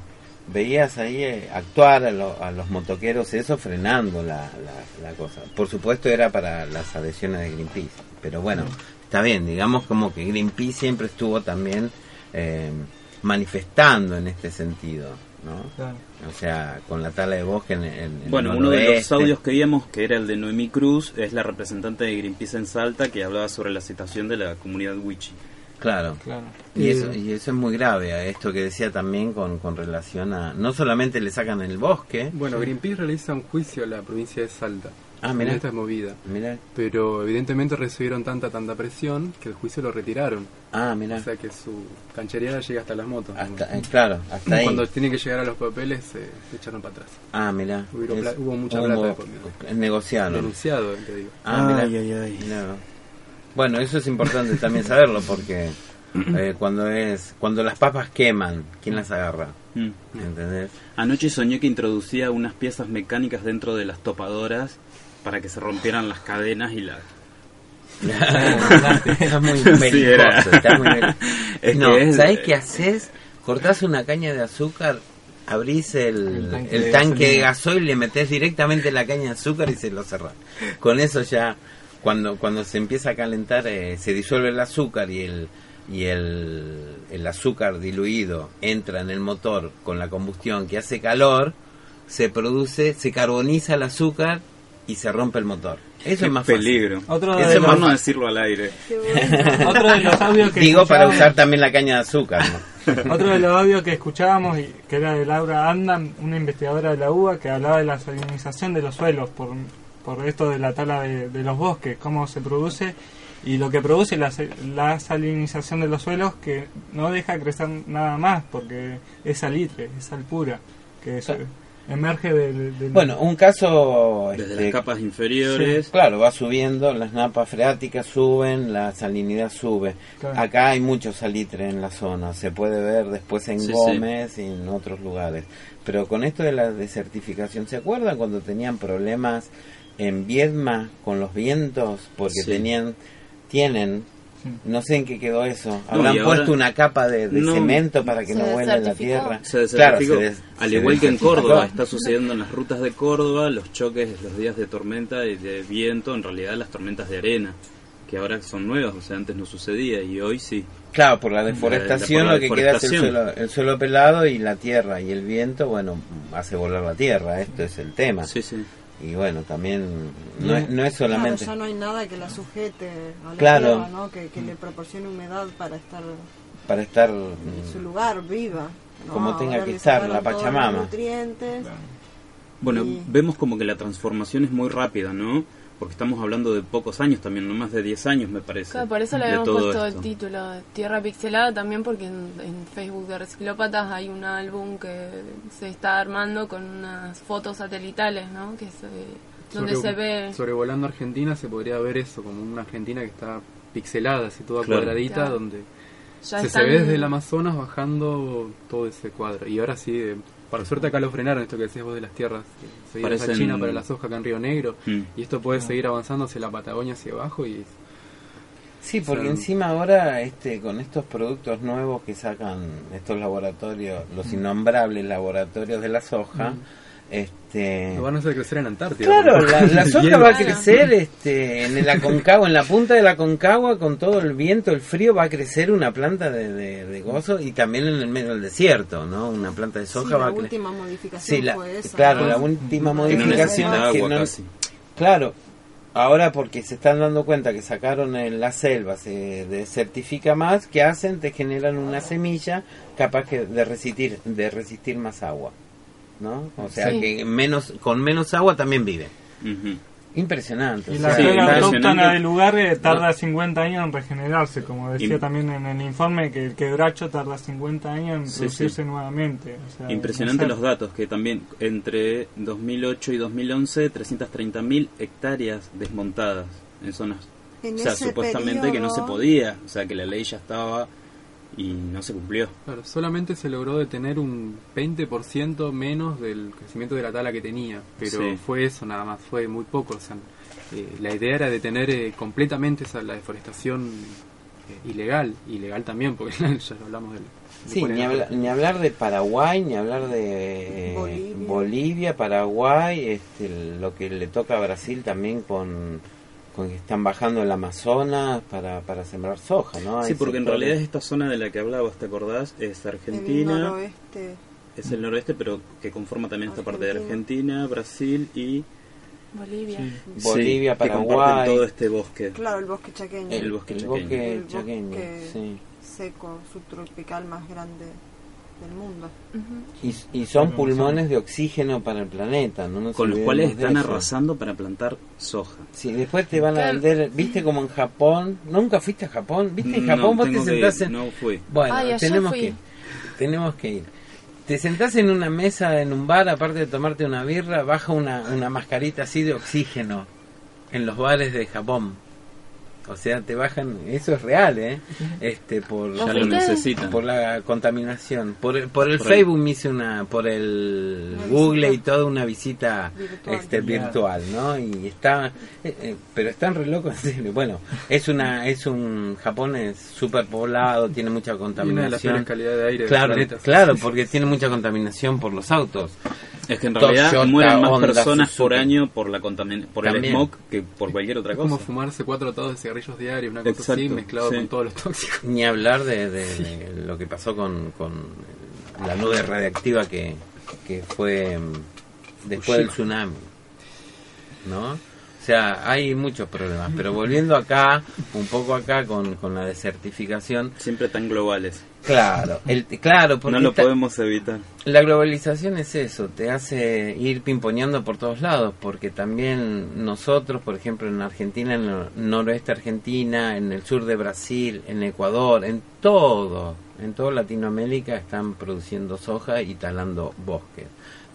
veías ahí eh, actuar a, lo- a los motoqueros eso frenando la, la, la cosa. Por supuesto era para las adhesiones de Greenpeace, pero bueno, está bien, digamos como que Greenpeace siempre estuvo también eh, manifestando en este sentido, ¿no? Claro. O sea, con la tala de bosque en, en- Bueno, uno de los audios que vimos, que era el de Noemí Cruz, es la representante de Greenpeace en Salta, que hablaba sobre la situación de la comunidad Wichi. Claro. Claro. Y eso, y eso es muy grave, a esto que decía también con, con relación a... No solamente le sacan el bosque... Bueno, Greenpeace realiza un juicio a la provincia de Salta. Ah, en esta movida. Mirá. Pero evidentemente recibieron tanta, tanta presión que el juicio lo retiraron. Ah, mirá. O sea que su canchereada llega hasta las motos. Hasta- eh, claro, hasta ahí. Cuando tienen que llegar a los papeles, se se echaron para atrás. Ah, mirá. Hubo, Es- hubo mucha hubo- plata es negociado. Denunciado, te digo. Ah, mirá. Ay, ay. Bueno, eso es importante también saberlo porque eh, cuando es cuando las papas queman, ¿quién las agarra? Mm. ¿Entendés? Anoche soñé que introducía unas piezas mecánicas dentro de las topadoras para que se rompieran las cadenas y la... Está muy Sí, belicoso, era. está muy. Es no, que es- ¿sabés qué haces? Cortás una caña de azúcar, abrís el, El tanque el de tanque de gasoil, le metés directamente la caña de azúcar y se lo cerrás. Con eso ya, cuando cuando se empieza a calentar, eh, se disuelve el azúcar y el y el, el azúcar diluido entra en el motor con la combustión que hace calor, se produce, se carboniza el azúcar y se rompe el motor. Eso Qué es más fácil. peligro. Otro Eso de, es los, a decirlo al aire. otro de los audios que Digo para usar también la caña de azúcar. ¿no? Otro de los audios que escuchábamos, y que era de Laura Andam, una investigadora de la UBA, que hablaba de la salinización de los suelos por, por esto de la tala de, de los bosques, cómo se produce y lo que produce la, la salinización de los suelos que no deja crecer nada más porque es salitre, es sal pura, que emerge del... del- Bueno, un caso... Desde este, las capas inferiores. Claro, va subiendo, las napas freáticas suben, la salinidad sube. Claro. Acá hay mucho salitre en la zona, se puede ver después en Sí, sí. Gómez y en otros lugares. Pero con esto de la desertificación, ¿se acuerdan cuando tenían problemas en Viedma con los vientos? Porque Sí. tenían, tienen, no sé en qué quedó eso, No, habrán ahora- puesto una capa de, de No. cemento para que no vuele la tierra. Se Claro, desertificó. se des- Al se igual que en. Córdoba, está sucediendo en las rutas de Córdoba, los choques, los días de tormenta y de viento, en realidad las tormentas de arena, que ahora son nuevas, o sea, antes no sucedía y hoy sí. Claro, por la deforestación por la lo que queda es el suelo, el suelo pelado y la tierra y el viento, bueno, hace volar la tierra, esto es el tema. Sí, sí. Y bueno, también no es, no es solamente... Claro, ya no hay nada que la sujete a la Claro. tierra, ¿no? que, que le proporcione humedad para estar para estar en su lugar viva. ¿no? Como tenga Ahora que estar, la Pachamama. nutrientes. Bueno, Y- vemos como que la transformación es muy rápida, ¿no? Porque estamos hablando de pocos años también, no más de 10 años me parece. Claro, por eso le de habíamos todo puesto esto. el título Tierra Pixelada también porque en, en Facebook de Reciclópatas hay un álbum que se está armando con unas fotos satelitales, ¿no? Que se, donde Sobre- se ve... Sobrevolando Argentina se podría ver eso, como una Argentina que está pixelada, así toda Claro. cuadradita, Claro. donde Ya se, ve desde el Amazonas bajando todo ese cuadro. Y ahora sí, eh, para suerte acá lo frenaron esto que decías vos de las tierras. que Se iban a China para la soja acá en Río Negro. Mm. Y esto puede seguir avanzando hacia la Patagonia, hacia abajo. y Sí, porque O sea, encima ahora este con estos productos nuevos que sacan estos laboratorios, los innombrables laboratorios de la soja, este Lo van a hacer crecer en Antártida. Claro, la, la soja va a crecer este, en el Aconcagua, en la punta de la Aconcagua, con todo el viento, el frío, va a crecer una planta de, de- de gozo y también en el medio del desierto, ¿no? Una planta de Sí, soja va la a crecer. última modificación Sí, la- fue esa. claro, ¿no? la última Que no modificación que agua no- casi. Claro, ahora porque se están dando cuenta que sacaron en la selva, se desertifica más, ¿qué hacen? Te generan una semilla capaz que de resistir, de resistir más agua, ¿no? O sea Sí. que menos, con menos agua también vive. Impresionante. Y la Sí, flora autóctona del lugar eh, tarda 50 años en regenerarse, como decía también en el informe, que el quebracho tarda 50 años en Sí, producirse nuevamente. o sea, Impresionante no los datos, que también entre 2008 y 2011, 330.000 hectáreas desmontadas en zonas. En o sea, supuestamente que no se podía, o sea, que la ley ya estaba y no se cumplió. Claro, solamente se logró detener un 20% menos del crecimiento de la tala que tenía, pero Sí. fue eso nada más, fue muy poco. O sea, eh, la idea era detener eh, completamente esa, la deforestación eh, ilegal, ilegal también, porque ya lo hablamos del... de Sí, ni, habla- ni hablar de Paraguay, ni hablar de eh, Bolivia. Bolivia, Paraguay, este, lo que le toca a Brasil también con, con que están bajando el Amazonas para, para sembrar soja, ¿no? Sí, porque en realidad esta zona de la que hablabas, ¿te acordás? Es El Argentina, noroeste. es el noroeste, pero que conforma también esta parte de Argentina. Brasil y Bolivia. Bolivia, Sí, que comparten Paraguay. todo este bosque. Claro, el bosque chaqueño. El bosque el chaqueño. bosque El chaqueño, bosque sí. seco, subtropical más grande del mundo. Y, y son pulmones de oxígeno para el planeta, ¿no? nos con los cuales están arrasando para plantar soja. Sí, después te van a vender, viste como en Japón, ¿nunca fuiste a Japón? ¿Viste en No, Japón vos te ir, sentás en... no fui. Bueno, Ay, tenemos fui. que ir. Tenemos que ir. Te sentás en una mesa en un bar, aparte de tomarte una birra, baja una, una mascarita así de oxígeno en los bares de Japón. O sea, te bajan, eso es real, ¿eh? Este, por, Ya lo necesitan. por la contaminación. Por el, por el Por el- Facebook me hice una, por el Una Google visita y toda una visita Virtual. este virtual, ¿no? Y está, eh, eh, pero están re locos. Bueno, es una, es un, Japón es súper poblado, tiene mucha Y una de las contaminación. peores calidades de aire Claro, claro, porque tiene mucha contaminación por los autos. Es que en realidad mueren más personas por Suzuki. año por la por el smog que por cualquier otra Es como cosa. fumarse cuatro atados de cigarrillos diarios, una cosa así, Exacto, mezclado sí. con todos los tóxicos. Ni hablar de, de- de lo que pasó con, con la nube radiactiva que, que fue mm, después del tsunami. ¿No? O sea, hay muchos problemas. Pero volviendo acá, un poco acá con, con la desertificación. Siempre tan globales. Claro, el, claro, porque No lo podemos evitar. La globalización es eso, te hace ir pimponeando por todos lados, porque también nosotros, por ejemplo, en Argentina, en el noroeste Argentina, en el sur de Brasil, en Ecuador, en todo, en toda Latinoamérica están produciendo soja y talando bosques.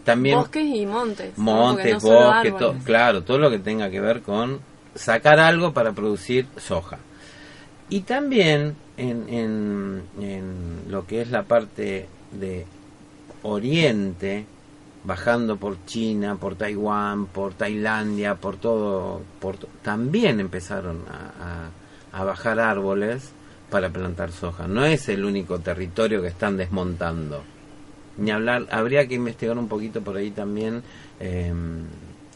También Bosques y montes. montes, no bosques, to- claro, todo lo que tenga que ver con sacar algo para producir soja. Y también en, en, en lo que es la parte de Oriente, bajando por China, por Taiwán, por Tailandia, por todo, por también empezaron a, a- a bajar árboles para plantar soja. No es el único territorio que están desmontando. Ni hablar, habría que investigar un poquito por ahí también eh,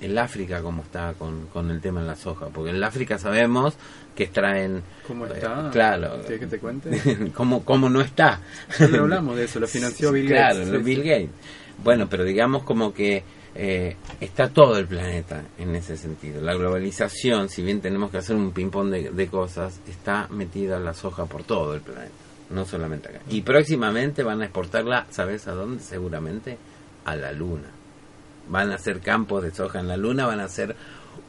el África cómo está con, con el tema de la soja, porque en el África sabemos que extraen ¿Cómo eh, está? claro. ¿Quieres que te cuente? ¿Cómo, cómo no está? Le hablamos de eso, lo financió Bill Claro, Gates. sí, Bill. Gates. Bueno, pero digamos como que eh, está todo el planeta en ese sentido. La globalización, si bien tenemos que hacer un ping-pong de, de cosas, está metida la soja por todo el planeta, no solamente acá. Y próximamente van a exportarla, ¿sabes a dónde? Seguramente a la Luna. Van a hacer campos de soja en la Luna, van a hacer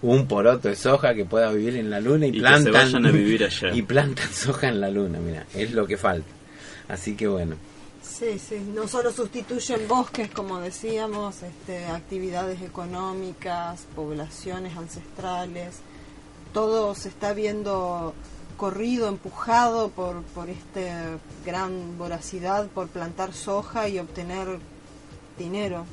un poroto de soja que pueda vivir en la Luna y, Y que se plantan vayan a vivir allá. y plantan soja en la Luna, mira, es lo que falta. Así que bueno, Sí, sí, no solo sustituyen bosques, como decíamos, este, actividades económicas, poblaciones ancestrales, todo se está viendo corrido, empujado por, por esta gran voracidad por plantar soja y obtener dinero.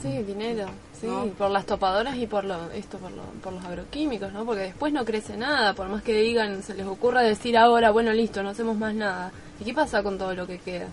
Sí, dinero, sí, ¿No? por las topadoras y por lo, esto por, lo, por los agroquímicos, ¿no? Porque después no crece nada, por más que digan, se les ocurra decir ahora, bueno, listo, no hacemos más nada. ¿Y qué pasa con todo lo que queda?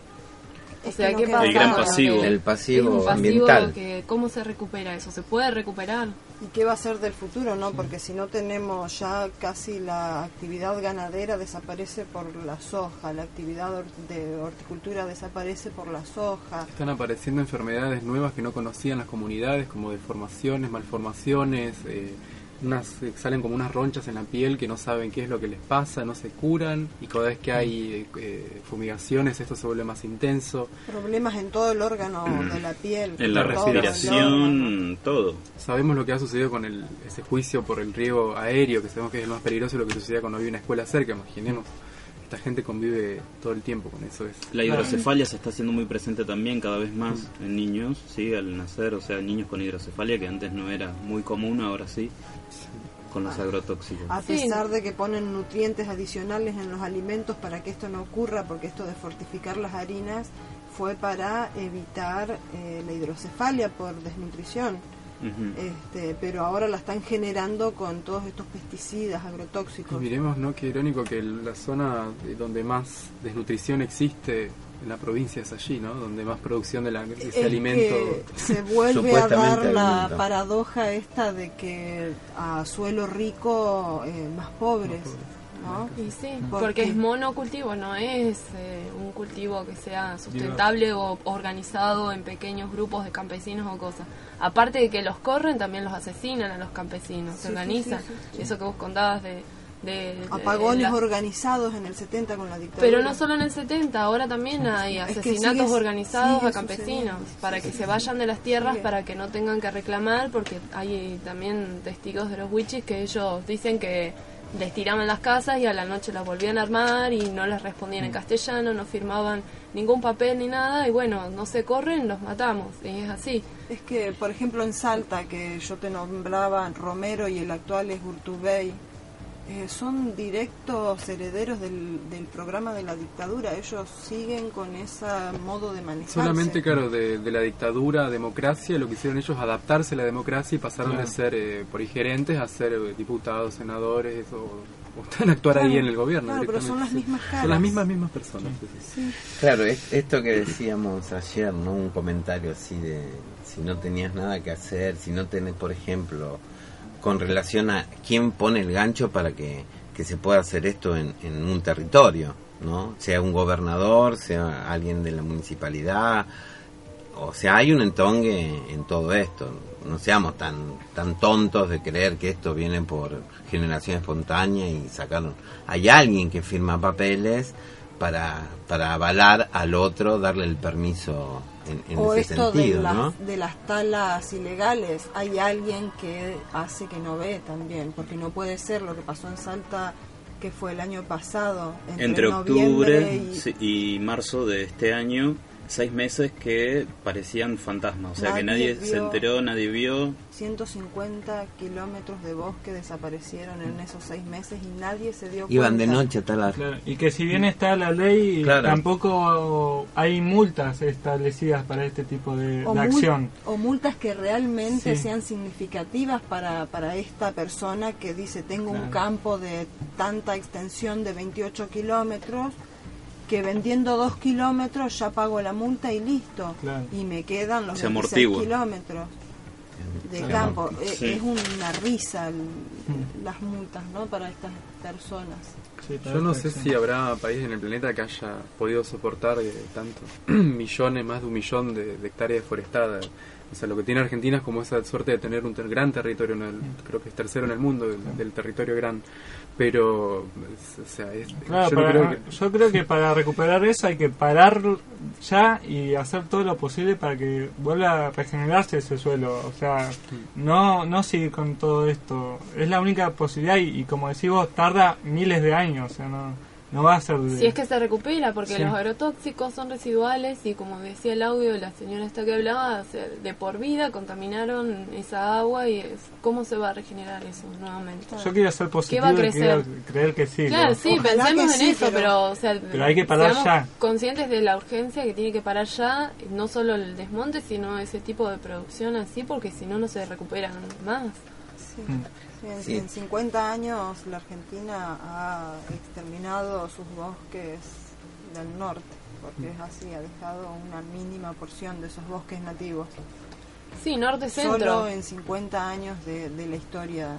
O sea, que no ¿qué pasa? El gran pasivo. el pasivo, pasivo ambiental. que, ¿cómo se recupera eso? ¿Se puede recuperar? ¿Y qué va a ser del futuro, no? Porque si no tenemos ya casi la actividad ganadera desaparece por la soja, la actividad de horticultura desaparece por la soja. Están apareciendo enfermedades nuevas que no conocían las comunidades, como deformaciones, malformaciones, eh, unas salen como unas ronchas en la piel que no saben qué es lo que les pasa, no se curan y cada vez que hay eh, fumigaciones esto se vuelve más intenso. Problemas en todo el órgano de la piel. En la todo respiración, todo. Sabemos lo que ha sucedido con el, ese juicio por el riego aéreo, que sabemos que es el más peligroso de lo que sucedía cuando había una escuela cerca, imaginemos. Esta gente convive todo el tiempo con eso. Es. La hidrocefalia se está haciendo muy presente también cada vez más en niños, sí, al nacer, o sea, niños con hidrocefalia que antes no era muy común, ahora sí. con los agrotóxicos. A pesar de que ponen nutrientes adicionales en los alimentos para que esto no ocurra, porque esto de fortificar las harinas fue para evitar eh, la hidrocefalia por desnutrición. Este, pero ahora la están generando con todos estos pesticidas Y agrotóxicos. miremos, ¿no? Qué irónico que la zona de donde más desnutrición existe en la provincia es allí, ¿no? Donde más producción de, la, de ese Es alimento. que se vuelve a dar la paradoja esta de que a suelo rico eh, más pobres, ¿no? Y sí, Porque- porque es monocultivo, no es eh, un cultivo que sea sustentable o organizado en pequeños grupos de campesinos o cosas. Aparte de que los corren, también los asesinan a los campesinos, Sí, se organizan. sí. Eso que vos contabas de... de- de Apagones organizados en el 70 con la dictadura. Pero no solo en el 70, ahora también hay Es que asesinatos sigue- organizados sigue a campesinos para que se vayan de las tierras Sigue. para que no tengan que reclamar porque hay también testigos de los wichis que ellos dicen que les tiraban las casas y a la noche las volvían a armar y no les respondían Mm. en castellano, no firmaban ningún papel ni nada y bueno, no se corren, los matamos y es así. Es que, por ejemplo, en Salta, que yo te nombraba Romero y el actual es Urtubey, eh, son directos herederos del, del programa de la dictadura. Ellos siguen con ese modo de manejarse. Solamente, claro, de, de la dictadura a democracia, lo que hicieron ellos adaptarse a la democracia y pasaron Claro. de ser eh, por gerentes a ser eh, diputados, senadores o, o están a actuar ahí en el gobierno. claro, pero son las mismas Son las mismas, mismas personas. sí, sí. Claro, es- esto que decíamos ayer, ¿no? Un comentario así de si no tenías nada que hacer, si no tenés, por ejemplo, con relación a quién pone el gancho para que, que se pueda hacer esto en, en un territorio, ¿no? Sea un gobernador, sea alguien de la municipalidad, o sea, hay un entongue en todo esto. No seamos tan tan tontos de creer que esto viene por generación espontánea y sacaron. Hay alguien que firma papeles para, para avalar al otro, darle el permiso en, en o ese esto sentido, de, las, ¿no? de las talas ilegales, hay alguien que hace que no ve también, porque no puede ser lo que pasó en Salta, que fue el año pasado, entre, octubre y marzo de este año, seis meses que parecían fantasmas. O sea que Nadie nadie se enteró, nadie vio. 150 kilómetros de bosque desaparecieron en esos seis meses y nadie se dio Iban de cuenta. noche a talar. Claro, y que si bien está la ley, Claro. tampoco hay multas establecidas para este tipo de, o, de acción. o multas que realmente Sí. sean significativas para, para esta persona que dice tengo un Claro. campo de tanta extensión de 28 kilómetros que vendiendo dos kilómetros ya pago la multa y listo Claro. y me quedan los Se 26 amortigua. kilómetros de Se campo. Eh, Sí. es una risa el- las multas no para estas personas Yo no sé si habrá país en el planeta que haya podido soportar eh, tanto millones, más de un millón de, de hectáreas forestadas. O sea, lo que tiene Argentina es como esa suerte de tener un ter- gran territorio, en el- creo que es tercero en el mundo del, del territorio gran. Pero, o sea, es- Claro, yo no para- creo que... yo creo que para recuperar eso hay que parar ya y hacer todo lo posible para que vuelva a regenerarse ese suelo. O sea, no, no seguir con todo esto. Es la única posibilidad y, y como decís vos, tarda miles de años. O sea, no, no va a ser de... Si es que se recupera, porque Sí. los agrotóxicos son residuales y como decía el audio de la señora esta que hablaba, de por vida contaminaron esa agua y es, ¿cómo se va a regenerar eso nuevamente? Yo quiero ser ¿Qué positivo va a y crecer? quiero creer que sí. Claro, ¿no? sí, Ojalá pensemos en eso, pero- pero, o sea, Pero hay que parar ya. conscientes de la urgencia que tiene que parar ya, no solo el desmonte, sino ese tipo de producción así, porque si no, no se recuperan más. Sí. Mm. En, Sí. en 50 años la Argentina ha exterminado sus bosques del norte, porque es así, ha dejado una mínima porción de esos bosques nativos. Sí, norte-centro. Solo en 50 años de, de la historia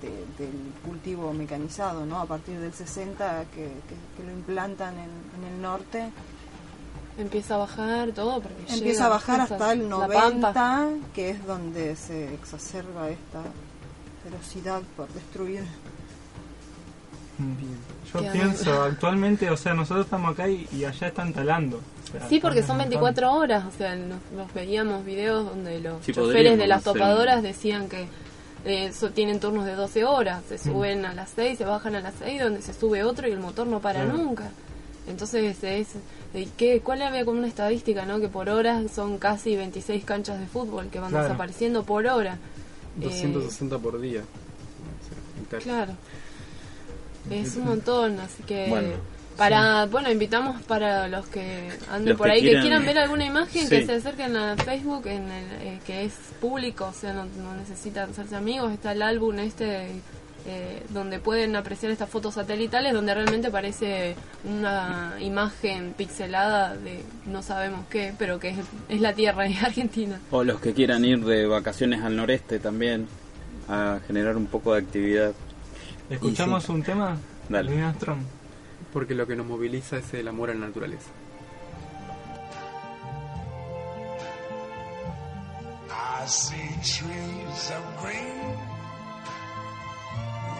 de- del cultivo mecanizado, ¿no? A partir del 60 que, que- que lo implantan en, en el norte, Empieza a bajar todo, porque empieza llega a bajar hasta el la pampa. 90, que es donde se exacerba esta ferocidad por destruir. Yo Qué pienso, actualmente, o sea, nosotros estamos acá y, y allá están talando. O sea, Sí, porque son desmontando. 24 horas, o sea, nos, nos veíamos videos donde los Sí, choferes de las topadoras decían que eh, so- tienen turnos de 12 horas, Mm. se suben a las 6, se bajan a las 6, donde se sube otro y el motor no para Claro. nunca. Entonces, es, eh, ¿qué, ¿cuál había como una estadística, no? Que por hora son casi 26 canchas de fútbol que van Claro. desapareciendo por hora. Eh, 260 por día. Claro. Es un montón, así que Bueno, para bueno invitamos para los que anden Los por que ahí quieran- que quieran ver alguna imagen Sí. que se acerquen a Facebook en el, eh, que es público, o sea no, no necesitan hacerse amigos. Está el álbum este eh, donde pueden apreciar estas fotos satelitales donde realmente parece una imagen pixelada de no sabemos qué, pero que es, es la tierra de Argentina. O los que quieran ir de vacaciones al noreste también, a generar un poco de actividad. ¿Escuchamos sí. un tema? Dale. Louis Armstrong. Porque lo que nos moviliza es el amor a la naturaleza. I see trees of green,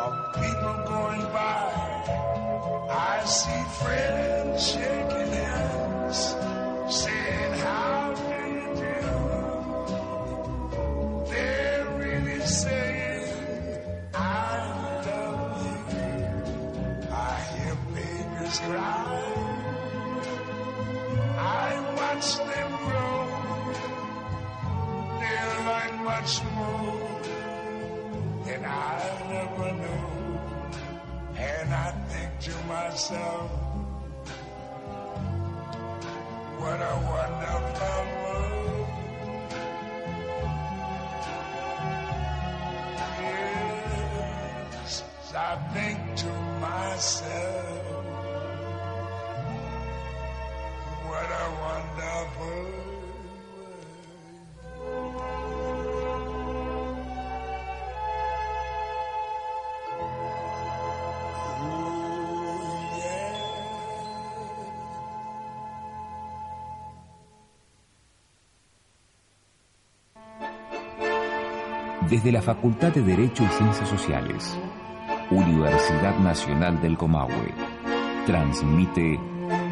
of people going by. I see friends shaking myself, Desde la Facultad de Derecho y Ciencias Sociales, Universidad Nacional del Comahue, transmite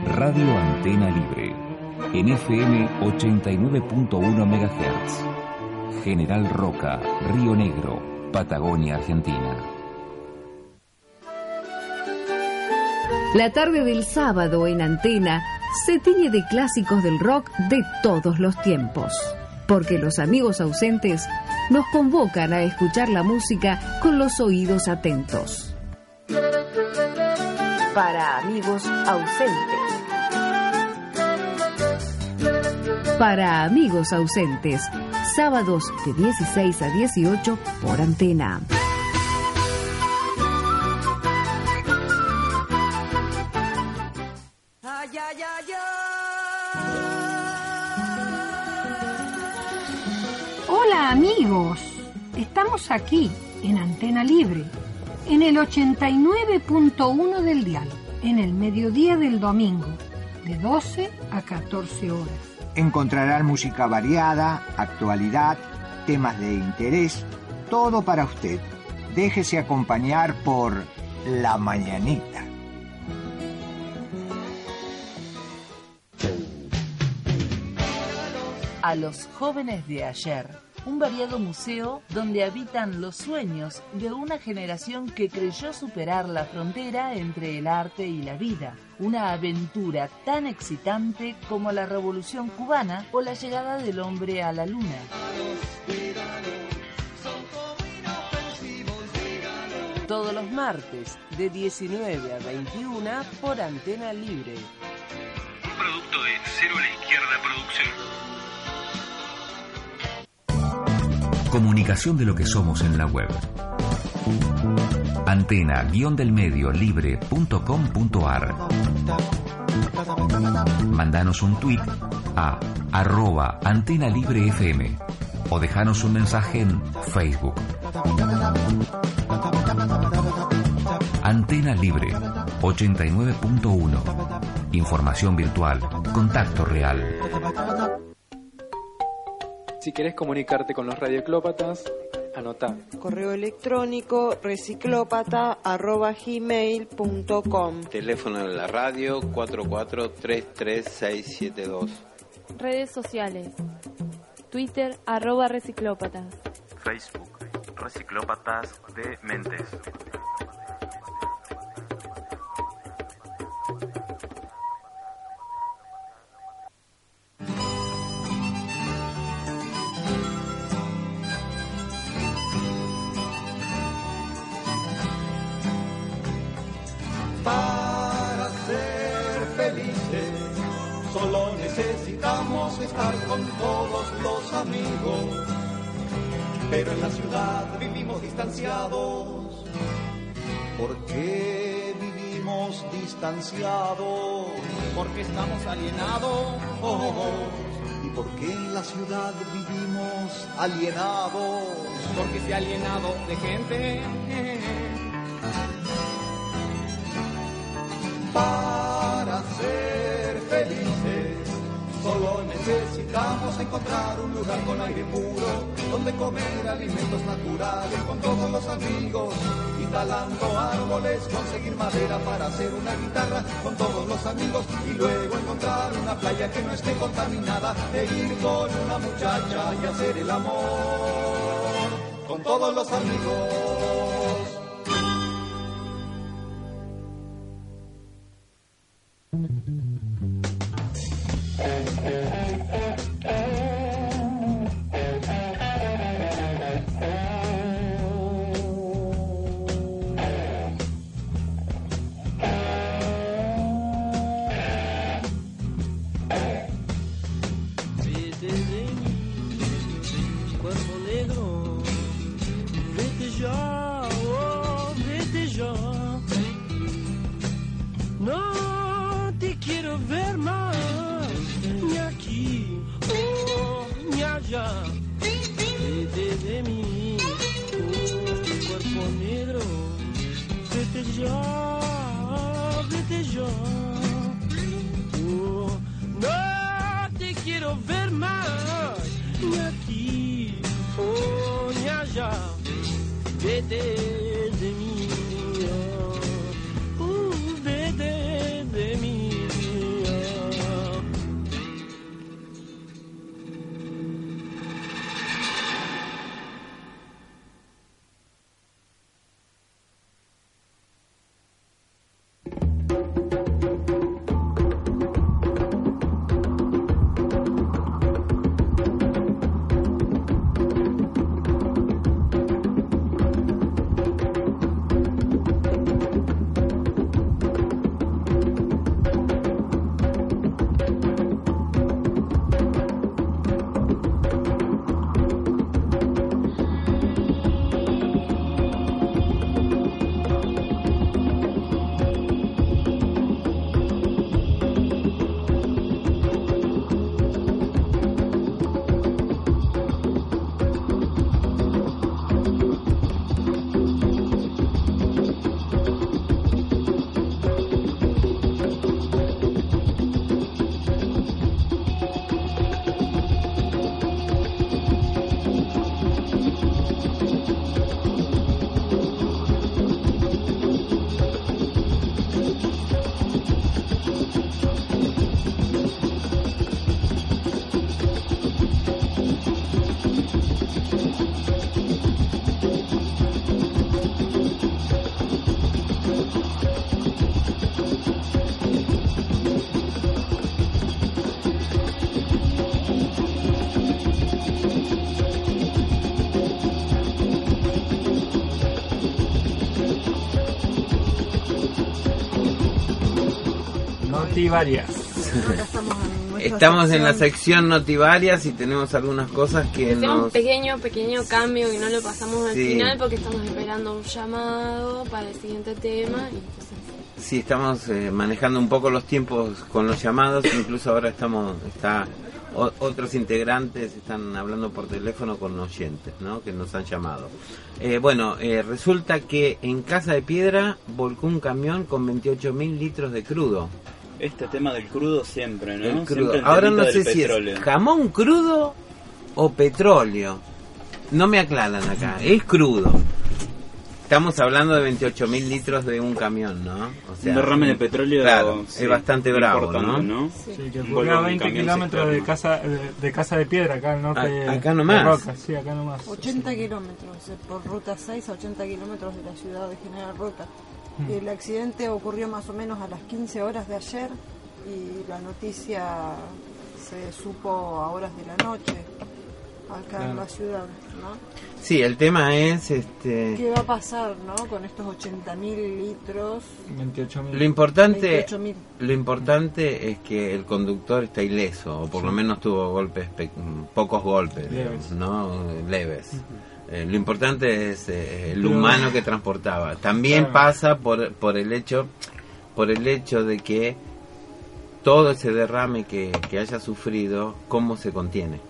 Radio Antena Libre en FM 89.1 MHz. General Roca, Río Negro, Patagonia, Argentina. La tarde del sábado en antena se tiñe de clásicos del rock de todos los tiempos, porque los amigos ausentes nos convocan a escuchar la música con los oídos atentos. Para amigos ausentes. Para amigos ausentes, sábados de 16 a 18 por antena. Estamos aquí en Antena Libre, en el 89.1 del dial, en el mediodía del domingo, de 12 a 14 horas. Encontrarán música variada, actualidad, temas de interés, todo para usted. Déjese acompañar por La Mañanita. A los jóvenes de ayer, un variado museo donde habitan los sueños de una generación que creyó superar la frontera entre el arte y la vida. Una aventura tan excitante como la Revolución cubana o la llegada del hombre a la luna. Todos los martes, de 19 a 21 por Antena Libre. Un producto de Cero a la Izquierda Producción. Comunicación de lo que somos en la web. antena-del-medio libre.com.ar Mandanos un tweet a arroba antena libre FM o dejanos un mensaje en Facebook. Antena Libre 89.1. Información virtual. Contacto real. Si querés comunicarte con los radioclópatas, anotá. Correo electrónico reciclopata.gmail.com Teléfono de la radio 4433672. Redes sociales. Twitter, arroba reciclópatas. Facebook, Reciclópatas de Mentes. Estar con todos los amigos. Pero en la ciudad vivimos distanciados. ¿Por qué vivimos distanciados? Porque estamos alienados. ¿Y por qué en la ciudad vivimos alienados? Porque se ha alienado de gente. Necesitamos encontrar un lugar con aire puro, donde comer alimentos naturales con todos los amigos, y talando árboles, conseguir madera para hacer una guitarra con todos los amigos, y luego encontrar una playa que no esté contaminada, e ir con una muchacha y hacer el amor con todos los amigos. Ya, vete. Oh, no te quiero ver más, ni aquí o ni allá. Vete Noti varias. Ahora estamos en la sección. notivarias y tenemos algunas cosas que Hacemos un nos... pequeño, pequeño cambio que no lo pasamos al Sí. final porque estamos esperando un llamado para el siguiente tema. Y entonces, Sí, estamos eh, manejando un poco los tiempos con los llamados, incluso ahora estamos, está, o- otros integrantes están hablando por teléfono con oyentes, ¿no? Que nos han llamado. Eh, bueno, eh, resulta que en Casa de Piedra volcó un camión con 28.000 litros de crudo. Este tema del crudo siempre, ¿no? El crudo. Siempre el Ahora no sé si petróleo. es jamón crudo o petróleo. No me aclaran acá, es crudo. Estamos hablando de 28.000 litros de un camión, ¿no? O Un derrame de petróleo, Claro, sí, es bastante bravo, ¿no? ¿no? Sí, que ocurrió a un 20 camión kilómetros de casa, de, de Casa de Piedra, acá al norte A- de- acá de nomás. Roca. Sí, acá nomás. 80 kilómetros eh, por ruta 6 a 80 kilómetros de la ciudad de General Roca. El accidente ocurrió más o menos a las 15 horas de ayer y la noticia se supo a horas de la noche acá en la ciudad, ¿no? Sí, el tema es este ¿Qué va a pasar, no? Con estos 80.000 litros. 28.000. lo importante 28.000. lo importante es que el conductor está ileso o por lo menos tuvo golpes pe- pocos golpes, Leves. digamos, ¿no? Leves. Eh, lo importante es eh, el Pero- humano que transportaba. También pasa por por el hecho por el hecho de que todo ese derrame que, que haya sufrido, cómo se contiene.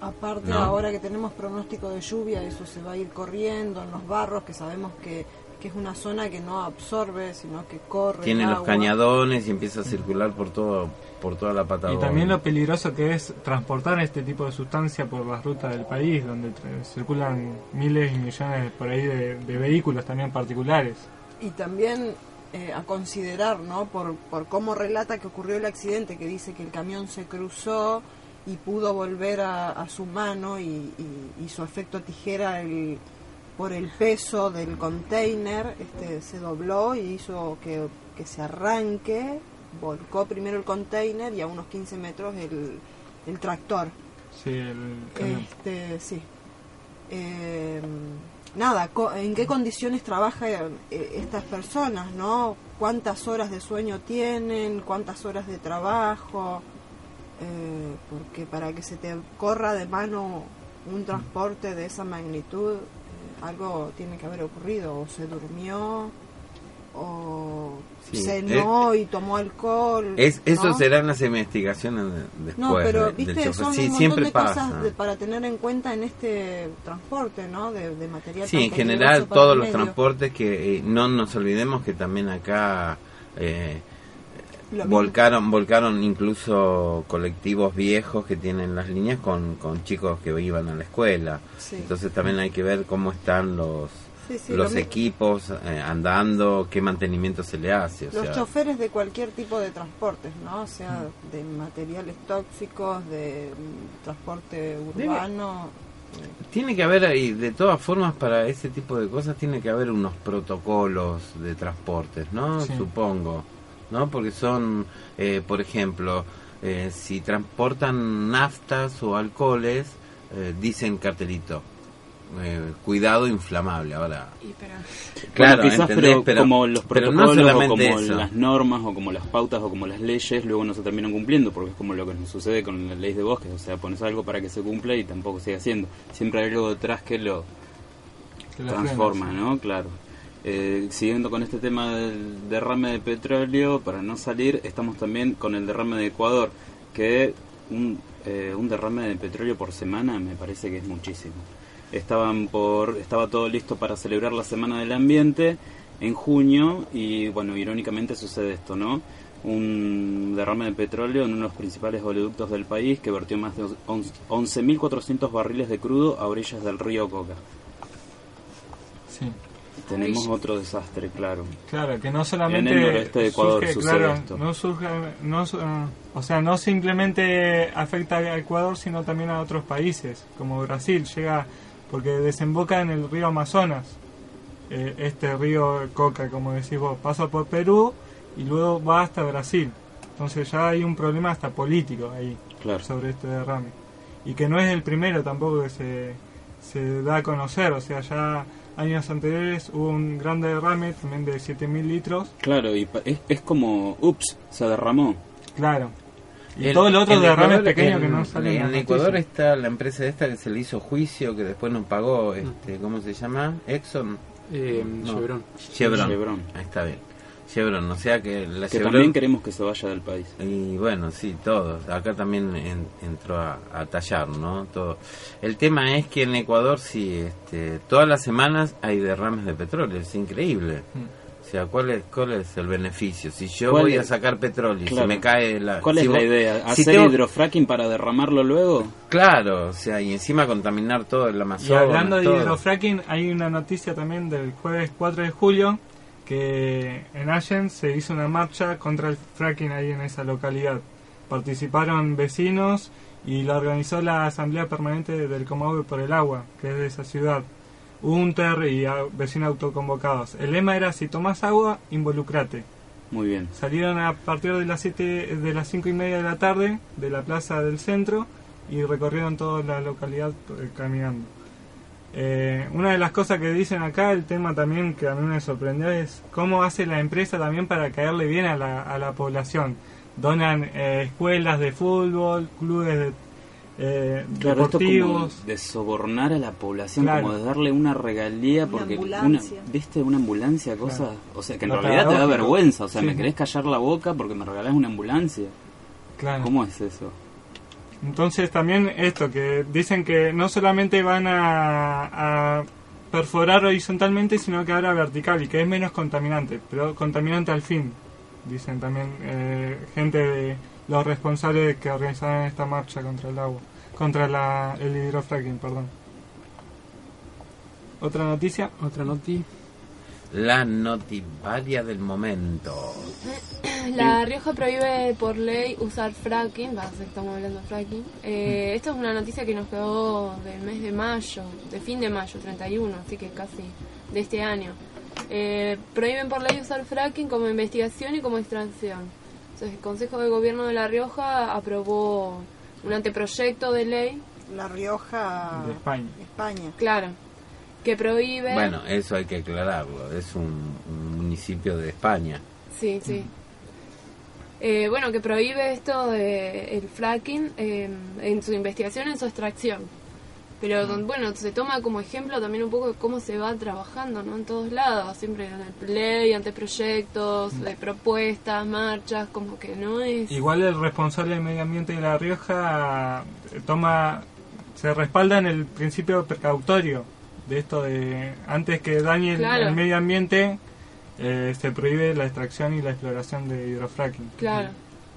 Aparte, No. ahora que tenemos pronóstico de lluvia, eso se va a ir corriendo en los barros, que sabemos que, que es una zona que no absorbe, sino que corre. Tiene el los cañadones y empieza a circular por todo por toda la Y también lo peligroso que es transportar este tipo de sustancia por las rutas del país, donde circulan miles y millones por ahí de, de vehículos también particulares. Y también eh, a considerar, ¿no? Por, por cómo relata que ocurrió el accidente, que dice que el camión se cruzó y pudo volver a, a su mano y, y- hizo efecto tijera el, por el peso del container, este, se dobló y hizo que, que se arranque, volcó primero el container y a unos 15 metros el, el tractor. Sí, el camión. Este, sí. Eh, nada, ¿en qué condiciones trabajan eh, estas personas, no? ¿Cuántas horas de sueño tienen? ¿Cuántas horas de trabajo? Eh, porque para que se te corra de mano un transporte de esa magnitud, eh, algo tiene que haber ocurrido. O se durmió, o Sí, cenó y tomó alcohol. Es, eso ¿no? serán las investigaciones de- después No, pero de- del viste, chofer. son Sí, un siempre de pasa. cosas de- para tener en cuenta en este transporte, ¿no? De, de material. Sí, en general todos los medio. transportes que eh, no nos olvidemos que también acá eh, volcaron volcaron incluso colectivos viejos que tienen las líneas con, con chicos que iban a la escuela. Sí. Entonces también hay que ver cómo están los Sí, sí, los lo equipos eh, andando, qué mantenimiento se le hace. O Los sea, choferes de cualquier tipo de transportes, ¿no? O sea, de materiales tóxicos, de mm, transporte urbano. Tiene que haber, y de todas formas, para ese tipo de cosas tiene que haber unos protocolos de transportes, ¿no? Sí. Supongo, ¿no? Porque son, eh, por ejemplo, eh, si transportan naftas o alcoholes, eh, dicen cartelito. Eh, cuidado inflamable ahora. Y pero- claro Bueno, quizás, pero, como los no protocolos o como eso. las normas o como las pautas o como las leyes luego no se terminan cumpliendo porque es como lo que nos sucede con las leyes de bosques. O sea pones algo para que se cumpla y tampoco sigue haciendo. Siempre hay algo detrás que lo Que transforma no claro. Eh, siguiendo con este tema del derrame de petróleo para no salir estamos también con el derrame de Ecuador que un, eh, un derrame de petróleo por semana me parece que es muchísimo estaban por estaba todo listo para celebrar la semana del ambiente en junio y bueno irónicamente sucede esto no un derrame de petróleo en uno de los principales oleoductos del país que vertió más de 11.400 barriles de crudo a orillas del río Coca. Sí. tenemos otro desastre claro. Claro, que no solamente En el noroeste de Ecuador surge, sucede claro, esto. no surge, no, ah, o sea, no simplemente afecta a Ecuador, sino también a otros países, como Brasil, llega porque desemboca en el río Amazonas, eh, este río Coca, como decís vos, pasa por Perú y luego va hasta Brasil. Entonces ya hay un problema hasta político ahí Claro. sobre este derrame. Y que no es el primero tampoco que se, se da a conocer, o sea, ya años anteriores hubo un gran derrame también de 7.000 litros. claro y es, es como ups se derramó Claro. Y todo lo otro Ecuador- pequeños en- que no salen en En Ecuador está la empresa esta que se le hizo juicio, que después nos pagó, este, ¿cómo se llama? Exxon. Eh, Chevron. Chevron. Chevron. Ahí está bien. Chevron, o sea que la Que Chevron- también queremos que se vaya del país. Y bueno, sí, todos. Acá también en- entró a, a tallar, ¿no? Todo. El tema es que en Ecuador sí, este, todas las semanas hay derrames de petróleo, es increíble. O sea, ¿cuál es, ¿cuál es el beneficio? Si yo ¿Cuál voy es? a sacar petróleo y Claro. se me cae la... ¿Cuál si es la idea? si ¿Hacer tengo- hidrofracking para derramarlo luego? Claro, o sea, y encima contaminar todo el Y Amazonas. hablando de todo. hidrofracking, hay una noticia también del jueves 4 de julio que en Allen se hizo una marcha contra el fracking ahí en esa localidad. Participaron vecinos y la organizó la Asamblea Permanente del Comahue por el Agua, que es de esa ciudad. UNTER y a- vecinos autoconvocados. El lema era si tomas agua, involucrate. Muy bien. Salieron a partir de las siete, de las cinco y media de la tarde de la plaza del centro y recorrieron toda la localidad eh, caminando. Eh, una de las cosas que dicen acá, el tema también que a mí me sorprendió es cómo hace la empresa también para caerle bien a la, a la población. Donan eh, escuelas de fútbol, clubes de, eh, Claro, esto como deportivos. de sobornar a la población, Claro. como de darle una regalía, porque ambulancia. viste una ambulancia, cosas, o sea, que en realidad te da vergüenza, o sea, Sí. me querés callar la boca porque me regalás una ambulancia. Claro. ¿Cómo es eso? Entonces también esto, que dicen que no solamente van a, a perforar horizontalmente, sino que ahora vertical y que es menos contaminante, pero contaminante al fin, dicen también eh, gente de los responsables que organizaron esta marcha contra el agua, contra la, el hidrofracking, perdón. Otra noticia. Otra noticia. La notivaria del momento. La Rioja prohíbe por ley usar fracking, va, estamos hablando de fracking. Eh, Esto es una noticia que nos quedó del mes de mayo, de fin de mayo, 31, así que casi de este año. Eh, prohíben por ley usar fracking como investigación y como extracción. Entonces, el Consejo de Gobierno de La Rioja aprobó un anteproyecto de ley. La Rioja De España. España. Claro, que prohíbe... Bueno, eso hay que aclararlo. Es un, un municipio de España. Sí, sí. Eh, bueno, que prohíbe esto de el fracking eh, en su investigación, en su extracción. Pero bueno, se toma como ejemplo también un poco de cómo se va trabajando, ¿no? En todos lados, siempre en el ley, anteproyectos, de propuestas, marchas, como que no es... Igual el responsable del medio ambiente de La Rioja eh, toma, se respalda en el principio precautorio de esto de antes que dañe el medio ambiente eh, se prohíbe la extracción y la exploración de hidrofracking. Claro.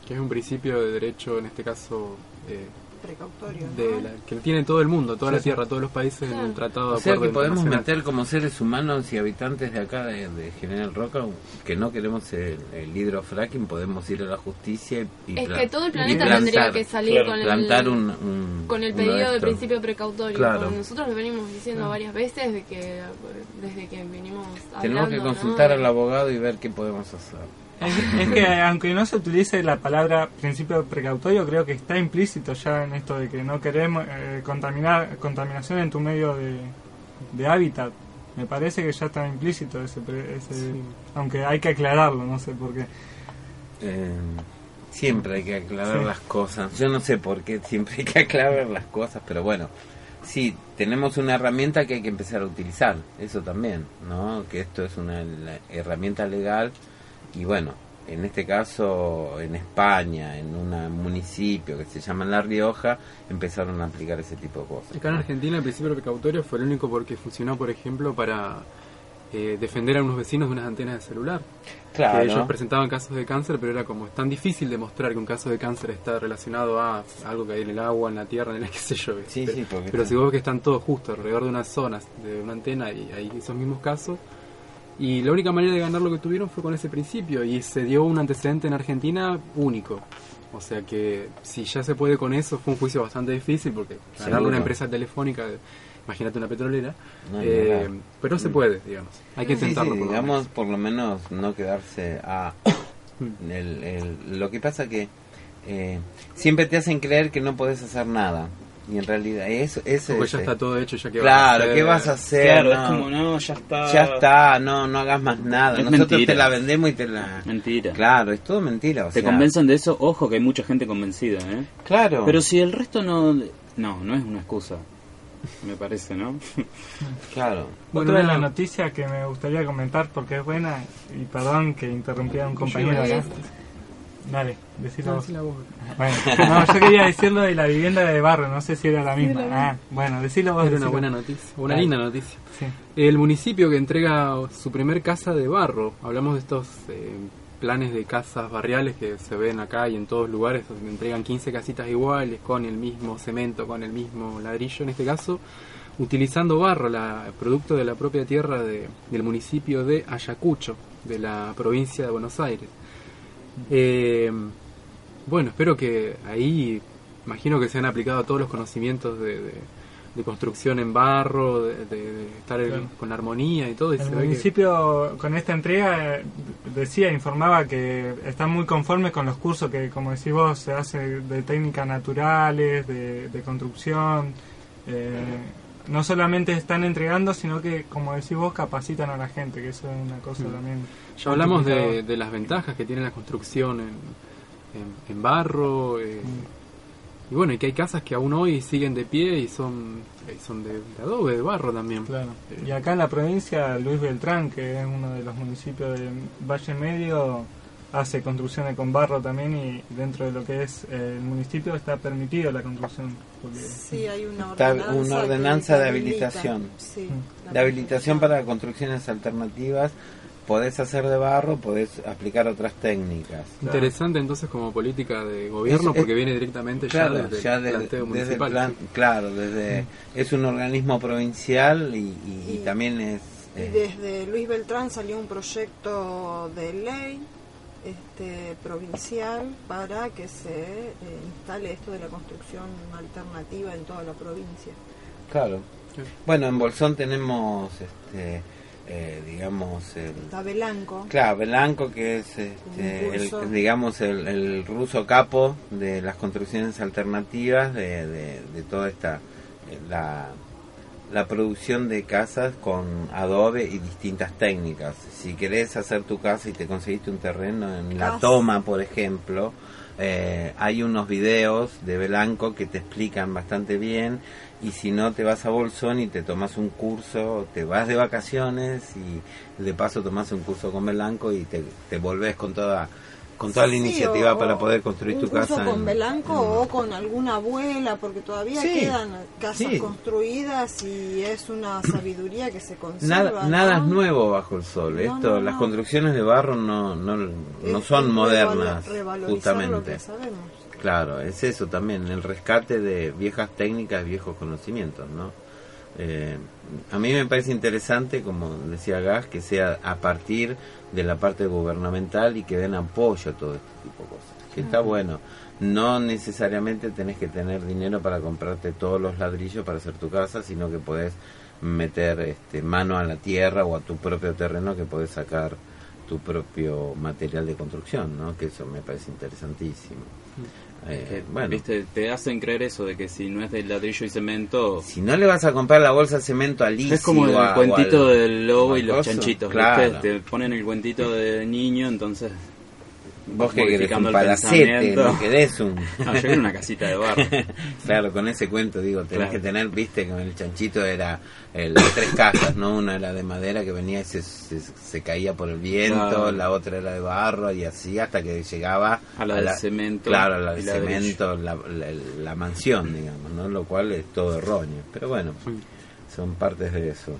Que es un principio de derecho, en este caso, eh, Precautorio. de la- que tiene todo el mundo, toda Sí, la sí. tierra, todos los países en tratado de O sea que podemos meter como seres humanos y habitantes de acá de, de General Roca que no queremos el, el hidrofracking, podemos ir a la justicia y, y Es que todo el planeta plantar- tendría que salir con el- plantar un, un- con el pedido de estos. principio precautorio. Claro. Nosotros lo venimos diciendo Claro. varias veces de que desde que venimos hablando, Tenemos que ¿no? consultar De- al abogado y ver qué podemos hacer. Es, es que aunque no se utilice la palabra principio precautorio, creo que está implícito ya en esto de que no queremos eh, contaminar contaminación en tu medio de, de hábitat. Me parece que ya está implícito ese, ese aunque hay que aclararlo, no sé por qué. Eh, siempre hay que aclarar Sí. las cosas. Yo no sé por qué siempre hay que aclarar las cosas, pero bueno, sí, tenemos una herramienta que hay que empezar a utilizar, eso también, ¿no? Que esto es una herramienta legal y bueno, en este caso en España, en un municipio que se llama La Rioja, empezaron a aplicar ese tipo de cosas. Acá en Argentina el principio precautorio fue el único porque funcionó, por ejemplo, para eh, defender a unos vecinos de unas antenas de celular. Claro. Que ellos presentaban casos de cáncer, pero era como es tan difícil demostrar que un caso de cáncer está relacionado a algo que hay en el agua, en la tierra, en el qué sé yo. Sí, pero sí, porque pero está- si vos ves que están todos justo alrededor de unas zonas, de una antena, y hay esos mismos casos. Y la única manera de ganar lo que tuvieron fue con ese principio, y se dio un antecedente en Argentina único. O sea que si ya se puede con eso, fue un juicio bastante difícil, porque ganarle una empresa telefónica, imagínate una petrolera, No, eh, pero se puede, digamos. Hay que Sí, intentarlo. sí, por lo digamos, menos. por lo menos no quedarse a... el, el- lo que pasa que eh, siempre te hacen creer que no podés hacer nada. Y en realidad eso, eso Porque es, ya eh, está todo hecho, ya que Claro, ¿qué vas a hacer? Claro, es como, no, ya está. Ya está, no, no hagas más nada. Es Nosotros mentira. te la vendemos y te la... Mentira. Claro, es todo mentira. o Te sea, convencen de eso, ojo que hay mucha gente convencida, ¿eh? Claro. Pero si el resto no... No, no es una excusa, me parece, ¿no? Claro. Otra de las noticias que me gustaría comentar porque es buena, y perdón que interrumpí a un compañero acá. Dale, decilo No, vos. decila vos. Bueno, no, yo quería decirlo de la vivienda de barrio, no sé si era la Sí, misma. Ah, bueno, decilo vos. Era una buena noticia, una linda noticia. Sí. El municipio que entrega su primer casa de barro, hablamos de estos eh, planes de casas barriales que se ven acá y en todos lugares, donde entregan 15 casitas iguales con el mismo cemento, con el mismo ladrillo en este caso, utilizando barro, la, producto de la propia tierra de- del municipio de Ayacucho, de la provincia de Buenos Aires. Eh, bueno, espero que ahí, imagino que se han aplicado todos los conocimientos de, de- de construcción en barro, de, de- estar Claro. con armonía y todo. y El ve que- municipio con esta entrega decía, informaba que están muy conformes con los cursos que, como decís vos, se hace de técnicas naturales, de, de construcción. eh, no solamente están entregando, sino que, como decís vos, capacitan a la gente, que eso es una cosa Mm. también. Ya hablamos de, de las ventajas que tiene la construcción en, en- en barro. eh, Y bueno, y que hay casas que aún hoy siguen de pie y son, eh, son de, de adobe, de barro también. Claro. Y acá en la provincia, Luis Beltrán, que es uno de los municipios del Valle Medio, hace construcciones con barro también y dentro de lo que es eh, el municipio está permitido la construcción. Porque Sí, hay una Está ordenanza, una ordenanza de habilita. habilitación. Sí, De habilitación para construcciones alternativas. Podés hacer de barro, podés aplicar otras técnicas. Interesante entonces como política de gobierno Es- es- porque viene directamente Claro, ya desde ya el desde- planteo desde el municipal. claro, desde es un organismo provincial y, y- y también es Y eh, desde Luis Beltrán salió un proyecto de ley este, provincial para que se eh, instale esto de la construcción alternativa en toda la provincia. claro. Bueno, en Bolsón tenemos este eh, digamos el Está Belanco. Claro, Belanco, que es este, el, digamos el, el ruso capo de las construcciones alternativas, de, de, de toda esta eh, la, la producción de casas con adobe y distintas técnicas. Si querés hacer tu casa y te conseguiste un terreno en La. Toma, por ejemplo, eh, hay unos videos de Belanco que te explican bastante bien y si no te vas a Bolsón y te tomas un curso, te vas de vacaciones y de paso tomas un curso con Belanco y te, te volvés con toda con toda la Sí, iniciativa o- para poder construir tu casa. con en- Belanco o con alguna abuela, porque todavía Sí, quedan casas sí. construidas y es una sabiduría que se conserva. Nada, nada es nuevo bajo el sol. No, Esto, no, las construcciones de barro no, no, son modernas, justamente. lo que sabemos. Claro, es eso también, el rescate de viejas técnicas, viejos conocimientos, ¿no? Eh, a mí me parece interesante, como decía Gas, que sea a partir de la parte gubernamental y que den apoyo a todo este tipo de cosas. Que está bueno. No necesariamente tenés que tener dinero para comprarte todos los ladrillos para hacer tu casa, sino que podés meter este, mano a la tierra o a tu propio terreno que podés sacar tu propio material de construcción, ¿no? Que eso me parece interesantísimo. Eh, Que, bueno, viste, te hacen creer eso de que si no es de ladrillo y cemento... si no le vas a comprar la bolsa de cemento a Lizzy Es como el a- cuentito al- del lobo y al los chanchitos, claro. ¿viste? Te ponen el cuentito de niño, entonces... Vos que querés un palacete, no querés un... No, yo quiero una casita de barro. claro, con ese cuento digo, tenés Claro. que tener, viste, con el chanchito era el, las tres casas, ¿no? Una era de madera que venía y se, se, se caía por el viento, Claro. la otra era de barro y así hasta que llegaba A la de cemento Claro, a la de cemento, la, la, la mansión, digamos, ¿no? Lo cual es todo erróneo. Pero bueno, son partes de eso.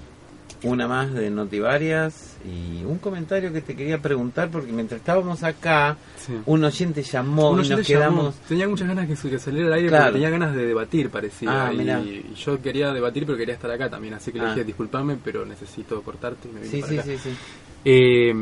Una más de Notivarias y un comentario que te quería preguntar porque mientras estábamos acá, Sí. un oyente llamó Un y nos quedamos... llamó. Tenía muchas ganas que, saliera al aire Claro. porque tenía ganas de debatir, parecía. Ah, y, yo quería debatir, pero quería estar acá también. Así que le Ah. dije, disculpame, pero necesito cortarte y me vine Sí, para sí, acá. sí, sí. Eh,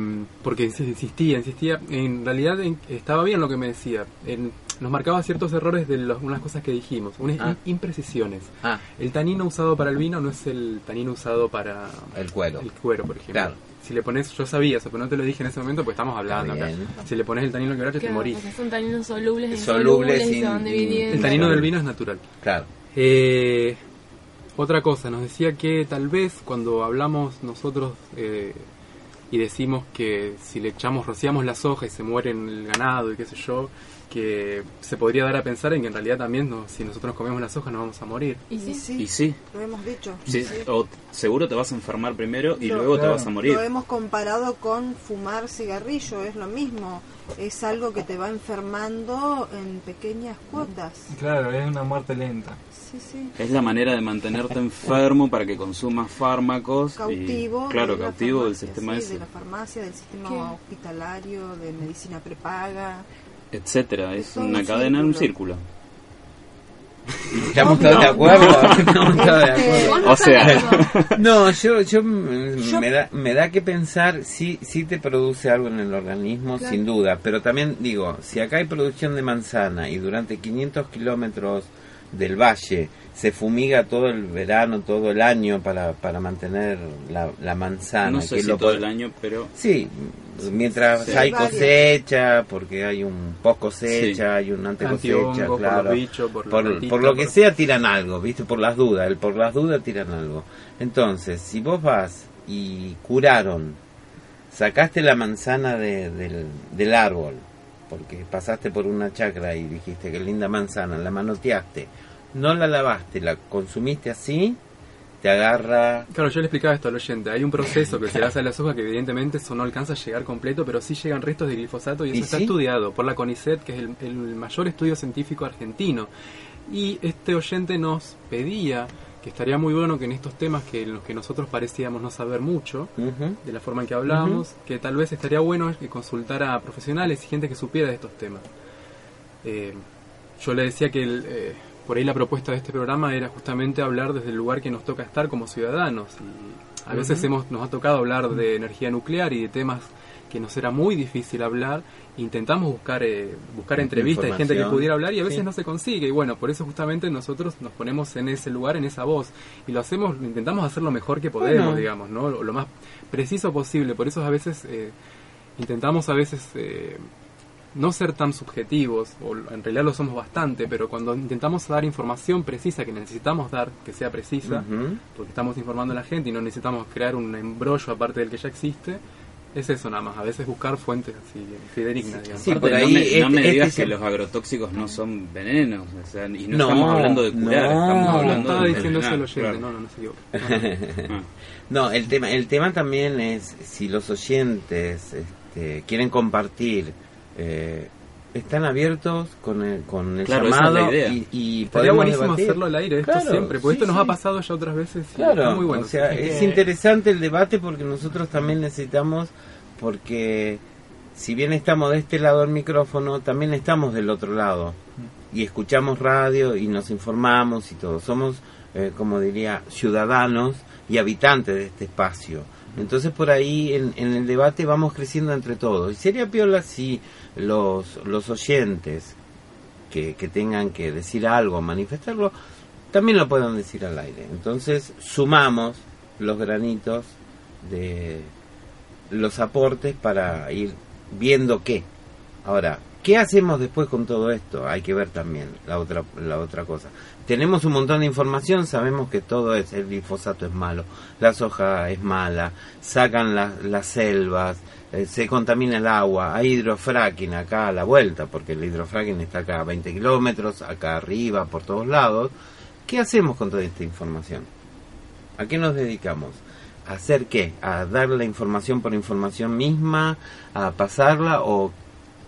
porque insi- insistía, insistía. En realidad estaba bien lo que me decía. En- nos marcaba ciertos errores de los- unas cosas que dijimos, unas Ah. im- imprecisiones. Ah. El tanino usado para el vino no es el tanino usado para El cuero. el cuero, por ejemplo. Claro. Si le pones, yo sabía eso, pero no te lo dije en ese momento porque estamos hablando acá. Si le pones el tanino quebracho te Claro, morís. porque son taninos solubles, Solubles, insolubles y se in- van dividiendo. El tanino del vino es natural. Claro. Eh, otra cosa, nos decía que tal vez cuando hablamos nosotros eh, y decimos que si le echamos, rociamos la soja y se mueren el ganado y qué sé yo, que se podría dar a pensar en que en realidad también no- si nosotros comemos la soja nos vamos a morir. Y sí, Y sí. lo hemos dicho. Sí, o seguro te vas a enfermar primero y Lo- luego te vas a morir. Lo hemos comparado con fumar cigarrillo, es lo mismo. Es algo que te va enfermando en pequeñas cuotas. Claro, es una muerte lenta. Sí, sí. Es la manera de mantenerte enfermo para que consumas fármacos. y- Cautivo. claro, de la cautivo del farmacia, sistema sí, ese, De la farmacia, del sistema ¿Qué? hospitalario, de medicina prepaga. Etcétera. Es una un cadena en un círculo. Estamos todos de acuerdo. Estamos todos de acuerdo. O sea, No, yo, yo, mm, me, da, me da que pensar, sí, sí te produce algo en el organismo, Claro. sin duda, pero también digo, si acá hay producción de manzana y durante 500 kilómetros del valle se fumiga todo el verano, todo el año para, para mantener la, la manzana. no sé que si lo todo el año, pero Sí, mientras Sí. hay cosecha, porque hay un post cosecha, Sí. hay un ante cosecha, por claro. los bichos, por por, ratita, por lo que sea tiran algo, ¿viste? Por las dudas, el por las dudas tiran algo. Entonces, si vos vas y curaron, sacaste la manzana de- del, del árbol, porque pasaste por una chacra y dijiste que linda manzana, la manoteaste, no la lavaste, la consumiste así, te agarra Claro, yo le explicaba esto al oyente. Hay un proceso que se le hace a la soja que evidentemente eso no alcanza a llegar completo, pero sí llegan restos de glifosato y eso ¿Y está sí? estudiado por la CONICET, que es el, el mayor estudio científico argentino. Y este oyente nos pedía que estaría muy bueno que en estos temas que en los que nosotros parecíamos no saber mucho, de la forma en que hablábamos, que tal vez estaría bueno que consultara a profesionales y gente que supiera de estos temas. Eh, yo le decía que el, eh, por ahí la propuesta de este programa era justamente hablar desde el lugar que nos toca estar como ciudadanos. Y a veces hemos, nos ha tocado hablar de energía nuclear y de temas que nos era muy difícil hablar. Intentamos buscar eh, buscar entrevistas y gente que pudiera hablar y a veces Sí. no se consigue. Y bueno, por eso justamente nosotros nos ponemos en ese lugar, en esa voz. Y lo hacemos, intentamos hacer lo mejor que podemos, Bueno. digamos, ¿no? Lo, lo más preciso posible. Por eso a veces eh, intentamos a veces eh, no ser tan subjetivos, o en realidad lo somos bastante, pero cuando intentamos dar información precisa que necesitamos dar, que sea precisa, porque estamos informando a la gente y no necesitamos crear un embrollo aparte del que ya existe, es eso nada más, a veces buscar fuentes así fidedignas, digamos. Sí, por ahí no me, no este- me digas que los agrotóxicos no son venenos, o sea, y no, No, estamos hablando de curar, no. estamos No, hablando estaba de diciendo eso el envenenar, oyente, claro. no, no, no se equivoque. Ah. No, el tema, el tema también es si los oyentes este, quieren compartir, eh, están abiertos con el, con el Claro, esa es llamado la idea. y, y Estaría buenísimo debatir. hacerlo al aire, esto Claro, siempre, porque sí, esto nos sí. ha pasado ya otras veces y Claro, está muy bueno. o sea, sí. es interesante el debate porque nosotros también necesitamos, porque si bien estamos de este lado del micrófono, también estamos del otro lado y escuchamos radio y nos informamos y todo. Somos, eh, como diría, ciudadanos y habitantes de este espacio. Entonces por ahí en, en el debate vamos creciendo entre todos. Y sería piola si los, los oyentes que, que tengan que decir algo, manifestarlo, también lo puedan decir al aire. Entonces sumamos los granitos de los aportes para ir viendo qué. Ahora, ¿qué hacemos después con todo esto? Hay que ver también la otra la otra cosa. Tenemos un montón de información, sabemos que todo es el glifosato es malo, la soja es mala, sacan las- las selvas, eh, se contamina el agua, hay hidrofracking acá a la vuelta, porque el hidrofracking está acá a 20 kilómetros, acá arriba, por todos lados. ¿Qué hacemos con toda esta información? ¿A qué nos dedicamos? ¿A hacer qué? ¿A dar la información por información misma? ¿A pasarla? ¿O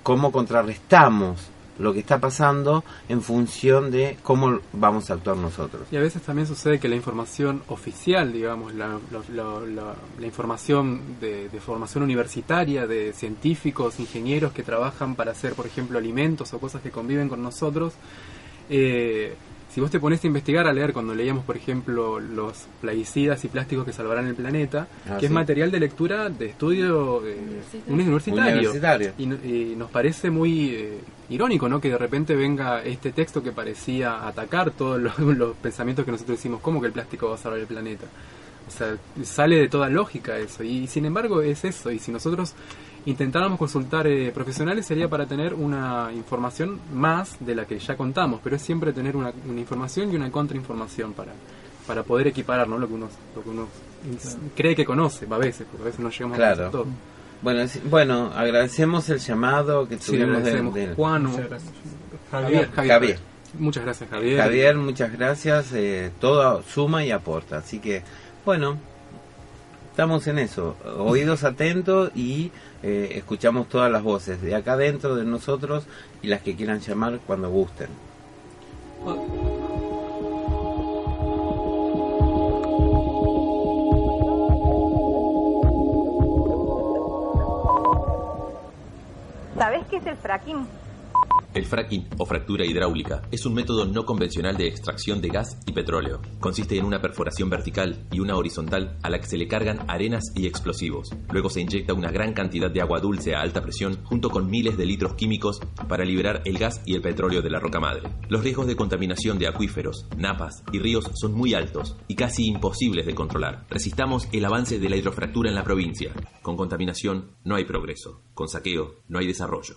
cómo contrarrestamos lo que está pasando en función de cómo vamos a actuar nosotros? Y a veces también sucede que la información oficial, digamos, la, información de, de formación universitaria, de científicos, ingenieros que trabajan para hacer, por ejemplo, alimentos o cosas que conviven con nosotros, eh, si vos te pones a investigar, a leer, cuando leíamos, por ejemplo, los plaguicidas y plásticos que salvarán el planeta, Ah, que es material de lectura de estudio eh, Universitario. y nos parece muy eh, irónico, ¿no? Que de repente venga este texto que parecía atacar todos los, los pensamientos que nosotros decimos, ¿cómo que el plástico va a salvar el planeta? O sea, sale de toda lógica eso. Y sin embargo es eso. Y si nosotros intentáramos consultar eh, profesionales sería para tener una información más de la que ya contamos, pero es siempre tener una, una información y una contrainformación para, para poder equiparar ¿no? lo que uno, lo que uno cree que conoce, a veces, porque a veces no llegamos a Claro. conocer todo. Bueno, sí, bueno, agradecemos el llamado que Sí, tuvimos de, agradecemos. de- Juan, Muchas gracias. Javier, Javier. Javier. Muchas gracias, Javier. Javier, muchas gracias. eh, todo suma y aporta. Así que, bueno, estamos en eso. Oídos atentos y eh, escuchamos todas las voces de acá dentro de nosotros y las que quieran llamar cuando gusten. ¿Sabés qué es el fracking? El fracking o fractura hidráulica es un método no convencional de extracción de gas y petróleo. Consiste en una perforación vertical y una horizontal a la que se le cargan arenas y explosivos. Luego se inyecta una gran cantidad de agua dulce a alta presión junto con miles de litros químicos para liberar el gas y el petróleo de la roca madre. Los riesgos de contaminación de acuíferos, napas y ríos son muy altos y casi imposibles de controlar. Resistamos el avance de la hidrofractura en la provincia. Con contaminación no hay progreso. Con saqueo no hay desarrollo.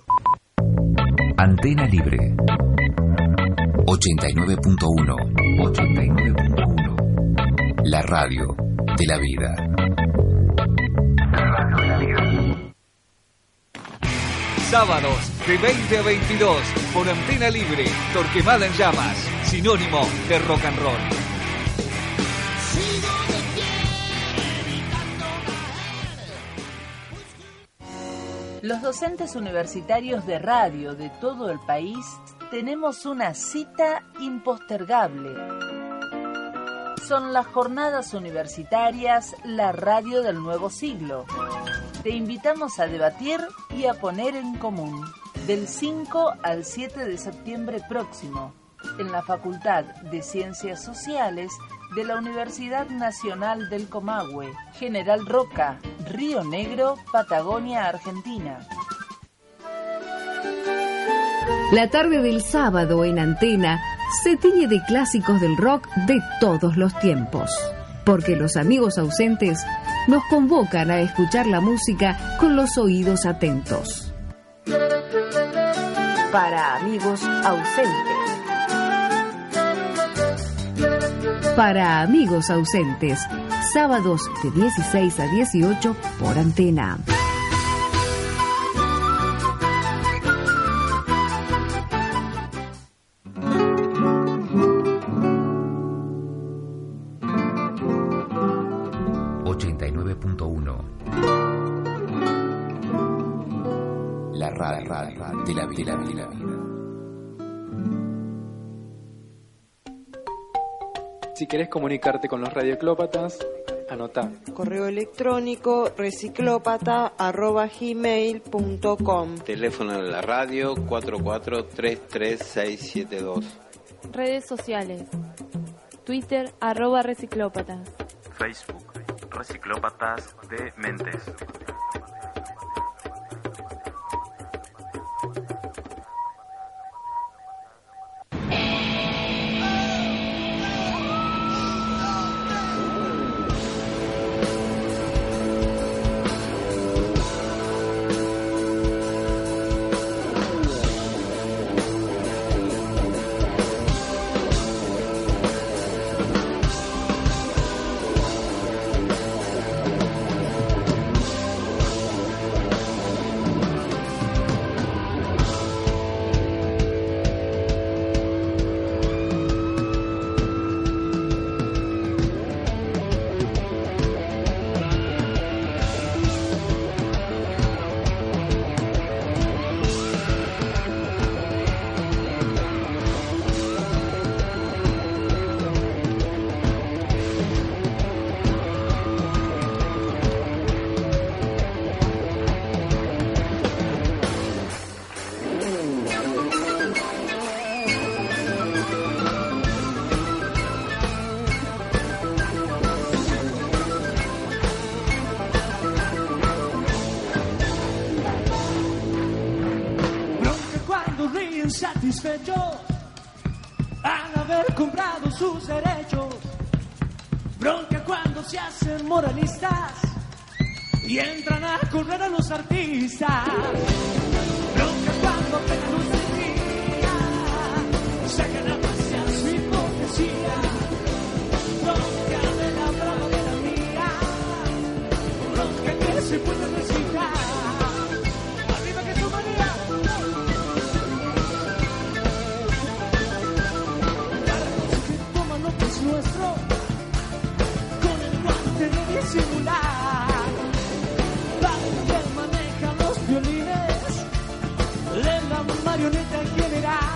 Antena Libre 89.1 89.1 La radio de la vida. Sábados de 20 a 22 por Antena Libre, Torquemada en Llamas, sinónimo de rock and roll. Los docentes universitarios de radio de todo el país tenemos una cita impostergable. Son las jornadas universitarias La Radio del Nuevo Siglo. Te invitamos a debatir y a poner en común del 5 al 7 de septiembre próximo en la Facultad de Ciencias Sociales de la Universidad Nacional del Comahue, General Roca, Río Negro, Patagonia, Argentina. La tarde del sábado en antena se tiñe de clásicos del rock de todos los tiempos, porque los amigos ausentes nos convocan a escuchar la música con los oídos atentos. Para amigos ausentes. Para amigos ausentes, sábados de 16 a 18 por antena. La radio de la vida. De la vida. Si querés comunicarte con los radioclópatas, anotá. Correo electrónico reciclopata.gmail.com Teléfono de la radio 4433672. Redes sociales. Twitter, arroba reciclópatas. Facebook, Reciclópatas de Mentes. A los artistas. Bronca cuando luz del día, sacan a pasear su hipocresía. Bronca de la brava de la mía, bronca que se puede recitar. Arriba que tu manera. Largos que toman lo que es nuestro, con el guante de disimular. Marioneta en general.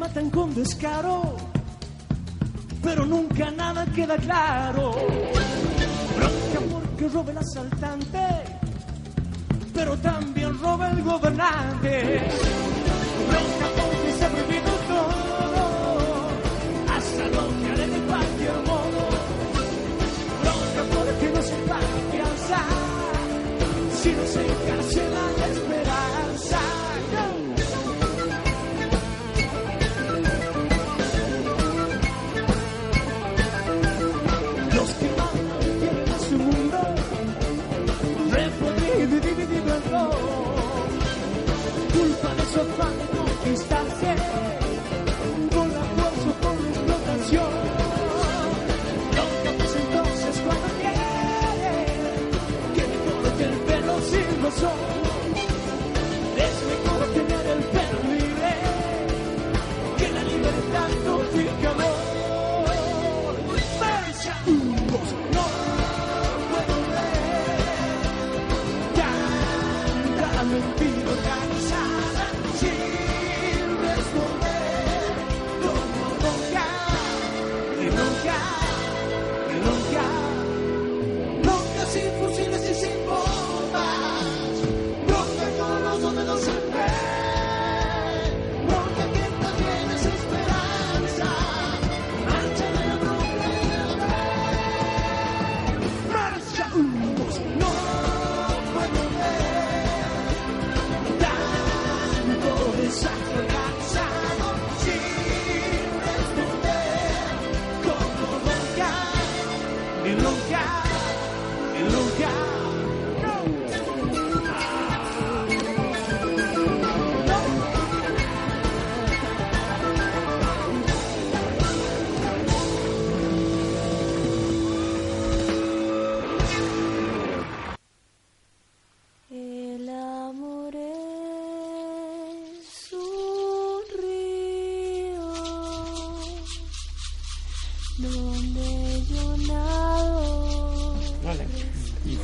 Matan con descaro, pero nunca nada queda claro. Bronca porque roba el asaltante, pero también roba el gobernante. Bronca porque se ha prohibido todo, hasta lo que haré de cualquier modo. Bronca porque no se paga fianza, si no se encarcela la esperanza. Dividido en dos. Culpa de afán de conquistarse con la fuerza la explotación. Cambies entonces cuando quieres que me corte el pelo sin razón.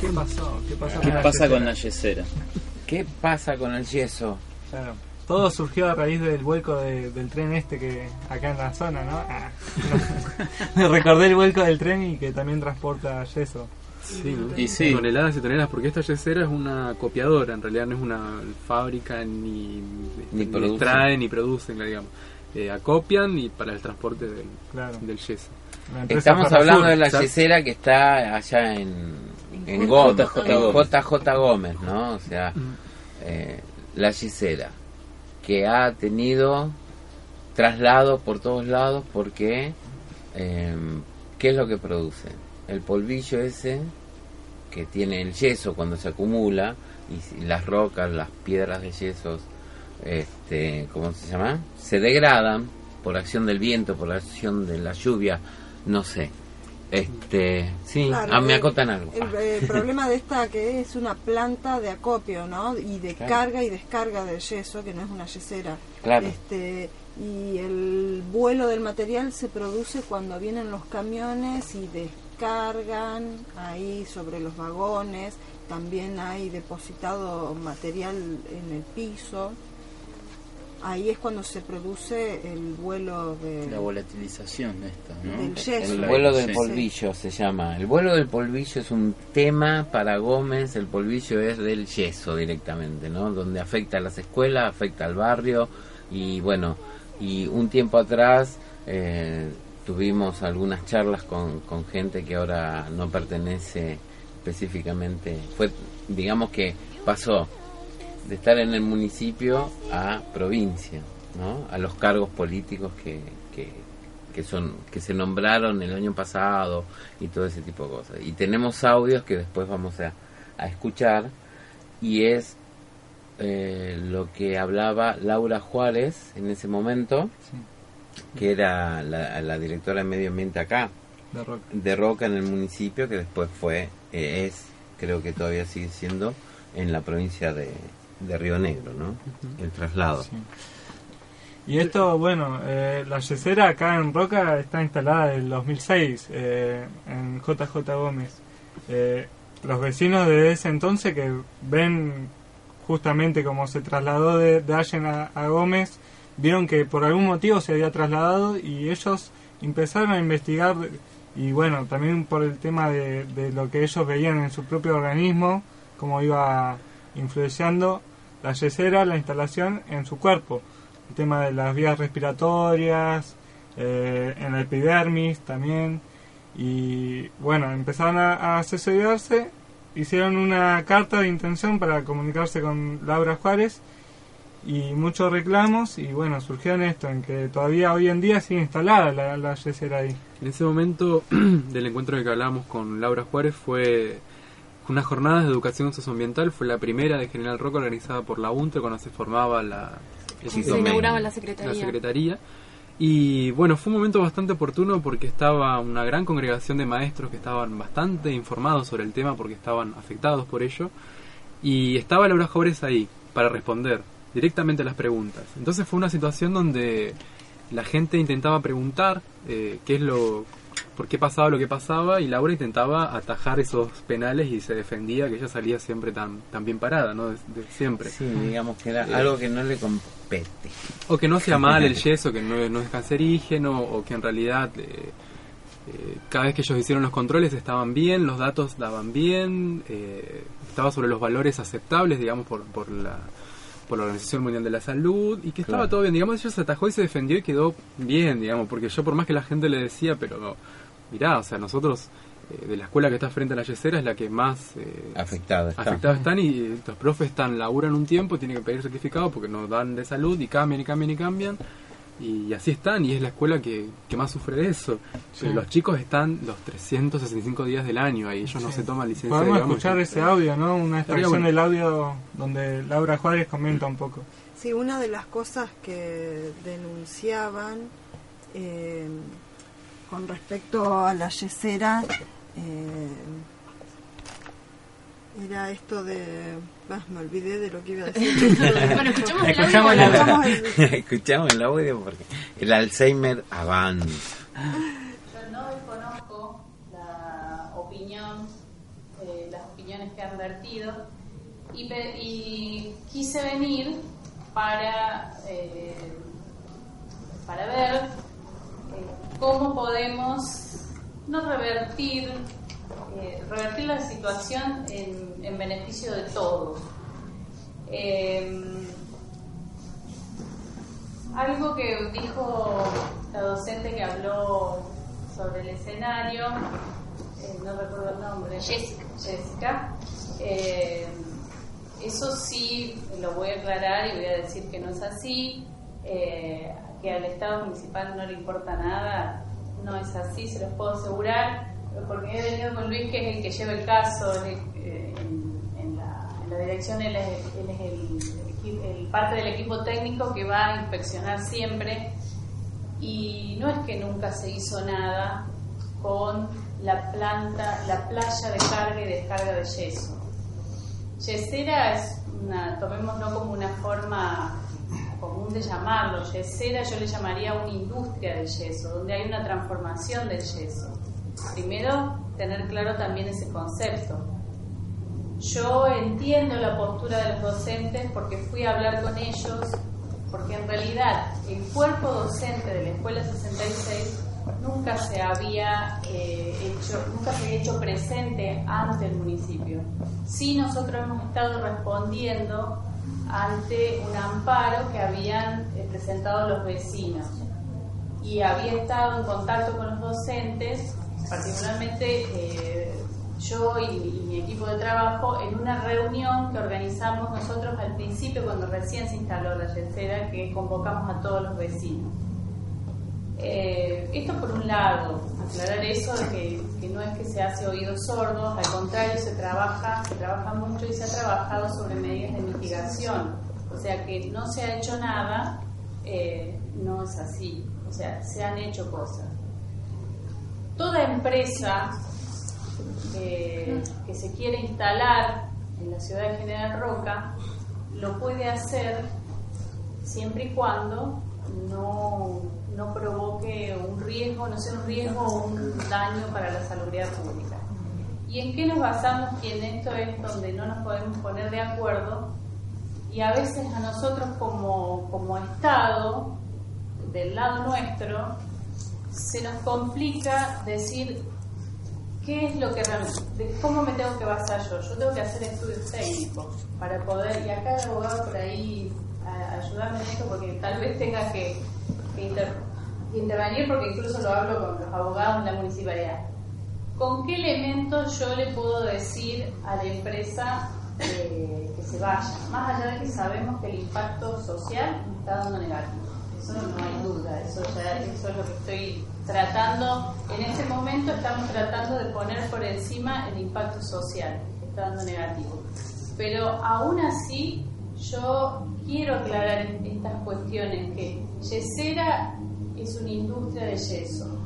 Qué pasó? ¿Qué pasó ¿Qué con la pasa con la yesera? ¿Qué pasa con el yeso? Claro. Todo surgió a raíz del vuelco de- del tren este que acá en la zona, ¿no? Ah, no. Recordé el vuelco del tren y que también transporta yeso. Sí. Y sí. Toneladas y toneladas, porque esta yesera es una copiadora, en realidad no es una fábrica ni, Ni produce. extrae ni producen, digamos. Eh, acopian y para el transporte del, Claro. del yeso. Estamos hablando de la yesera que está allá en, en Gómez, JJ en Gómez. JJ Gómez, ¿no? O sea, eh, la yesera que ha tenido traslados por todos lados porque eh, ¿qué es lo que produce? El polvillo ese que tiene el yeso cuando se acumula y las rocas, las piedras de yesos, este, ¿cómo se llama? Se degradan por acción del viento, por acción de la lluvia, no sé. Este, sí, Claro, ah, me el- acotan algo. El, eh, problema de esta que es una planta de acopio, ¿no? Y de Claro. carga y descarga del yeso, que no es una yesera. Claro. Este, y el vuelo del material se produce cuando vienen los camiones y descargan ahí sobre los vagones, también hay depositado material en el piso. Ahí es cuando se produce el vuelo de La volatilización esta, ¿no? Del yeso. El vuelo del Sí. polvillo se llama. El vuelo del polvillo es un tema para Gómez. El polvillo es del yeso directamente, ¿no? Donde afecta a las escuelas, afecta al barrio. Y bueno, y un tiempo atrás eh, tuvimos algunas charlas con, con gente que ahora no pertenece específicamente. Fue, digamos que pasó de estar en el municipio a provincia, ¿no? A los cargos políticos que, que, que son que se nombraron el año pasado y todo ese tipo de cosas. Y tenemos audios que después vamos a, a escuchar y es eh, lo que hablaba Laura Juárez en ese momento, que era la, la directora de medio ambiente acá, De Roca. de Roca en el municipio, que después fue, eh, es, creo que todavía sigue siendo, en la provincia de, de Río Negro, ¿no? El traslado. Y esto, bueno, eh, la yesera acá en Roca está instalada en el 2006 eh, en JJ Gómez. Eh, los vecinos de ese entonces que ven justamente cómo se trasladó de, de Allen a, a Gómez, vieron que por algún motivo se había trasladado y ellos empezaron a investigar y bueno, también por el tema de, de lo que ellos veían en su propio organismo, cómo iba influenciando la yesera, la instalación en su cuerpo el tema de las vías respiratorias, eh, en la epidermis también. Y bueno, empezaron a, a hicieron una carta de intención para comunicarse con Laura Juárez y muchos reclamos y bueno, surgió en esto, en que todavía hoy en día sigue instalada la, yesera ahí. En ese momento del encuentro que hablamos con Laura Juárez fue una jornada de educación socioambiental, fue la primera de General Roca organizada por la UNTE cuando se formaba la, el Se ciclo- inauguraba la secretaría. la secretaría. Y bueno, fue un momento bastante oportuno porque estaba una gran congregación de maestros que estaban bastante informados sobre el tema porque estaban afectados por ello. Y estaba Laura Juárez ahí para responder directamente a las preguntas. Entonces fue una situación donde la gente intentaba preguntar eh, qué es lo por qué pasaba lo que pasaba y Laura intentaba atajar esos penales y se defendía que ella salía siempre tan tan bien parada no de, de siempre Sí, digamos que era Eh, algo que no le compete. o que no sea mal el yeso, que no, es- no es cancerígeno, o que en realidad eh, eh, cada vez que ellos hicieron los controles estaban bien, los datos daban bien, eh, estaba sobre los valores aceptables, digamos, por, por, la, por la Organización Mundial de la Salud, y que estaba Claro. todo bien. Digamos, ellos se atajó y se defendió y quedó bien, digamos, porque yo por más que la gente le decía, pero mirá, o sea, nosotros... eh, de la escuela que está frente a la yesera es la que más eh, Afectada está. afectados están y eh, los profes están, laburan un tiempo, tienen que pedir certificado porque nos dan de salud y cambian y cambian y cambian. Y así están, y es la escuela que, que más sufre de eso. Pero los chicos están los 365 días del año ahí, ellos no se toman licencia. Podemos digamos, escuchar y- ese audio, ¿no? Una extracción bueno. del audio donde Laura Juárez comenta un poco. Sí, una de las cosas que denunciaban eh, con respecto a la yesera eh, era esto de... ah, me olvidé de lo que iba a decir. Bueno, escuchamos el Escuchamos audio. el Escuchamos el- Escuchamos el audio porque el Alzheimer avanza. Yo no desconozco la opinión, eh, las opiniones que han vertido y, pe- y quise venir para, eh, para ver eh, cómo podemos no revertir, eh, revertir la situación en, en beneficio de todos. Eh, algo que dijo la docente que habló sobre el escenario, eh, no recuerdo el nombre, Jessica. Jessica. eh, eso sí lo voy a aclarar y voy a decir que no es así, eh, que al Estado municipal no le importa nada, no es así, se los puedo asegurar, porque he venido con Luis, que es el que lleva el caso eh, en, en la, en la dirección, él es, él es el, el- el parte del equipo técnico que va a inspeccionar siempre y no es que nunca se hizo nada con la planta, la playa de carga y descarga de yeso. Yesera es una, tomémoslo como una forma común de llamarlo yesera, yo le llamaría una industria del yeso, donde hay una transformación del yeso. Primero, tener claro también ese concepto. Yo entiendo la postura de los docentes porque fui a hablar con ellos, porque en realidad el cuerpo docente de la Escuela 66 nunca se había eh, hecho, nunca se había hecho presente ante el municipio. Sí nosotros hemos estado respondiendo ante un amparo que habían eh, presentado los vecinos y había estado en contacto con los docentes, particularmente eh, yo y, mi equipo de trabajo, en una reunión que organizamos nosotros al principio cuando recién se instaló la yesera, que convocamos a todos los vecinos. Eh, esto por un lado, aclarar eso de que, no es que se hace oídos sordos, al contrario se trabaja, se trabaja mucho y se ha trabajado sobre medidas de mitigación. O sea que no se ha hecho nada, eh, no es así. O sea, se han hecho cosas. Toda empresa que, que se quiere instalar en la ciudad de General Roca lo puede hacer siempre y cuando no, no provoque un riesgo, no sea un riesgo o un daño para la salubridad pública. ¿Y en qué nos basamos? Y en esto es donde no nos podemos poner de acuerdo y a veces a nosotros como, como Estado, del lado nuestro, se nos complica decir qué es lo que realmente, cómo me tengo que basar yo. Yo tengo que hacer estudios técnicos para poder, y acá el abogado por ahí ayudarme en esto porque tal vez tenga que, que que intervenir porque incluso lo hablo con los abogados de la municipalidad. ¿Con qué elementos yo le puedo decir a la empresa eh, que se vaya? Más allá de que sabemos que el impacto social está dando negativo. Eso no hay duda, eso, ya, eso es lo que estoy tratando. En este momento estamos tratando de poner por encima el impacto social que está dando negativo. Pero aún así yo quiero aclarar estas cuestiones que Yesera es una industria de yeso,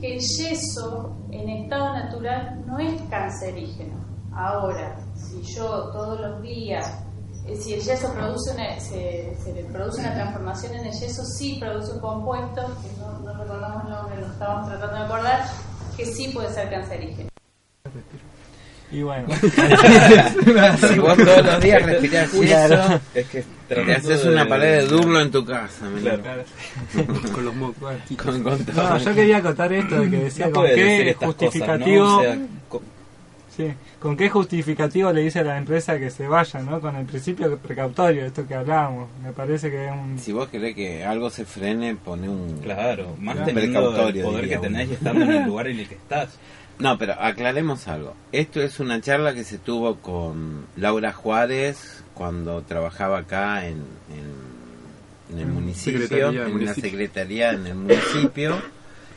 que el yeso en estado natural no es cancerígeno. Ahora, si yo todos los días, eh, si el yeso produce una, se, le produce una transformación en el yeso, sí produce un compuesto, que no, no recordamos el nombre, lo estábamos tratando de acordar, que sí puede ser cancerígeno. Y bueno. si vos todos los días respirás Claro. eso, es que te haces una pared de durlo en tu casa. ¿me Claro. con los mocos. Con, con todo. No, yo quería acotar esto de que decía No con qué justificativo. cosas, ¿no? O sea, co- Sí, con qué justificativo le dice a la empresa que se vaya, ¿no? Con el principio precautorio, esto que hablábamos. Me parece que es un. Si vos querés que algo se frene, pone un, Claro, más un teniendo el precautorio. poder que tenés y estando en el lugar en el que estás. No, pero aclaremos algo. Esto es una charla que se tuvo con Laura Juárez cuando trabajaba acá en, en, en el municipio, Secretaría en la municipio. secretaría en el municipio.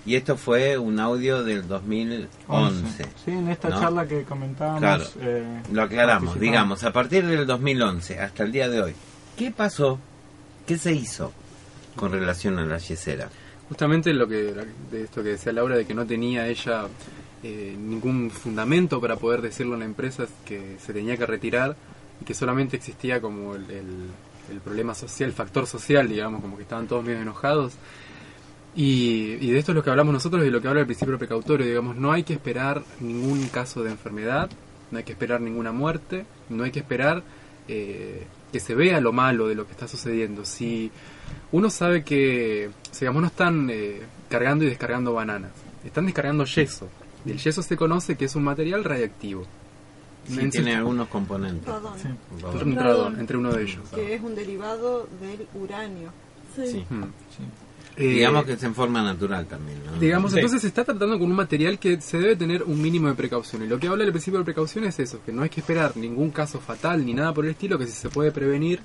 Y esto fue un audio del 2011. Sí, en esta ¿no? charla que comentábamos. Claro, eh, lo aclaramos. Digamos, a partir del 2011 hasta el día de hoy, ¿qué pasó? ¿Qué se hizo con relación a la yesera? Justamente lo que de esto que decía Laura de que no tenía ella eh, ningún fundamento para poder decirle a una empresa que se tenía que retirar y que solamente existía como el, el- problema social, el factor social, digamos, como que estaban todos medio enojados. Y, de esto es lo que hablamos nosotros y lo que habla el principio precautorio, digamos, no hay que esperar ningún caso de enfermedad, no hay que esperar ninguna muerte, no hay que esperar eh, que se vea lo malo de lo que está sucediendo. Si uno sabe que, digamos, no están eh, cargando y descargando bananas, están descargando yeso. Y el yeso se conoce que es un material radiactivo. Sí, En tiene algunos componentes. Radón. Sí. Radón. Un radón, entre uno de ellos. Que es un derivado del uranio. Sí. Mm. Digamos Eh, que es en forma natural también. ¿no? Digamos, Sí. entonces se está tratando con un material que se debe tener un mínimo de precaución. Y lo que habla el principio de precaución es eso, que no hay que esperar ningún caso fatal ni nada por el estilo, que si se puede prevenir,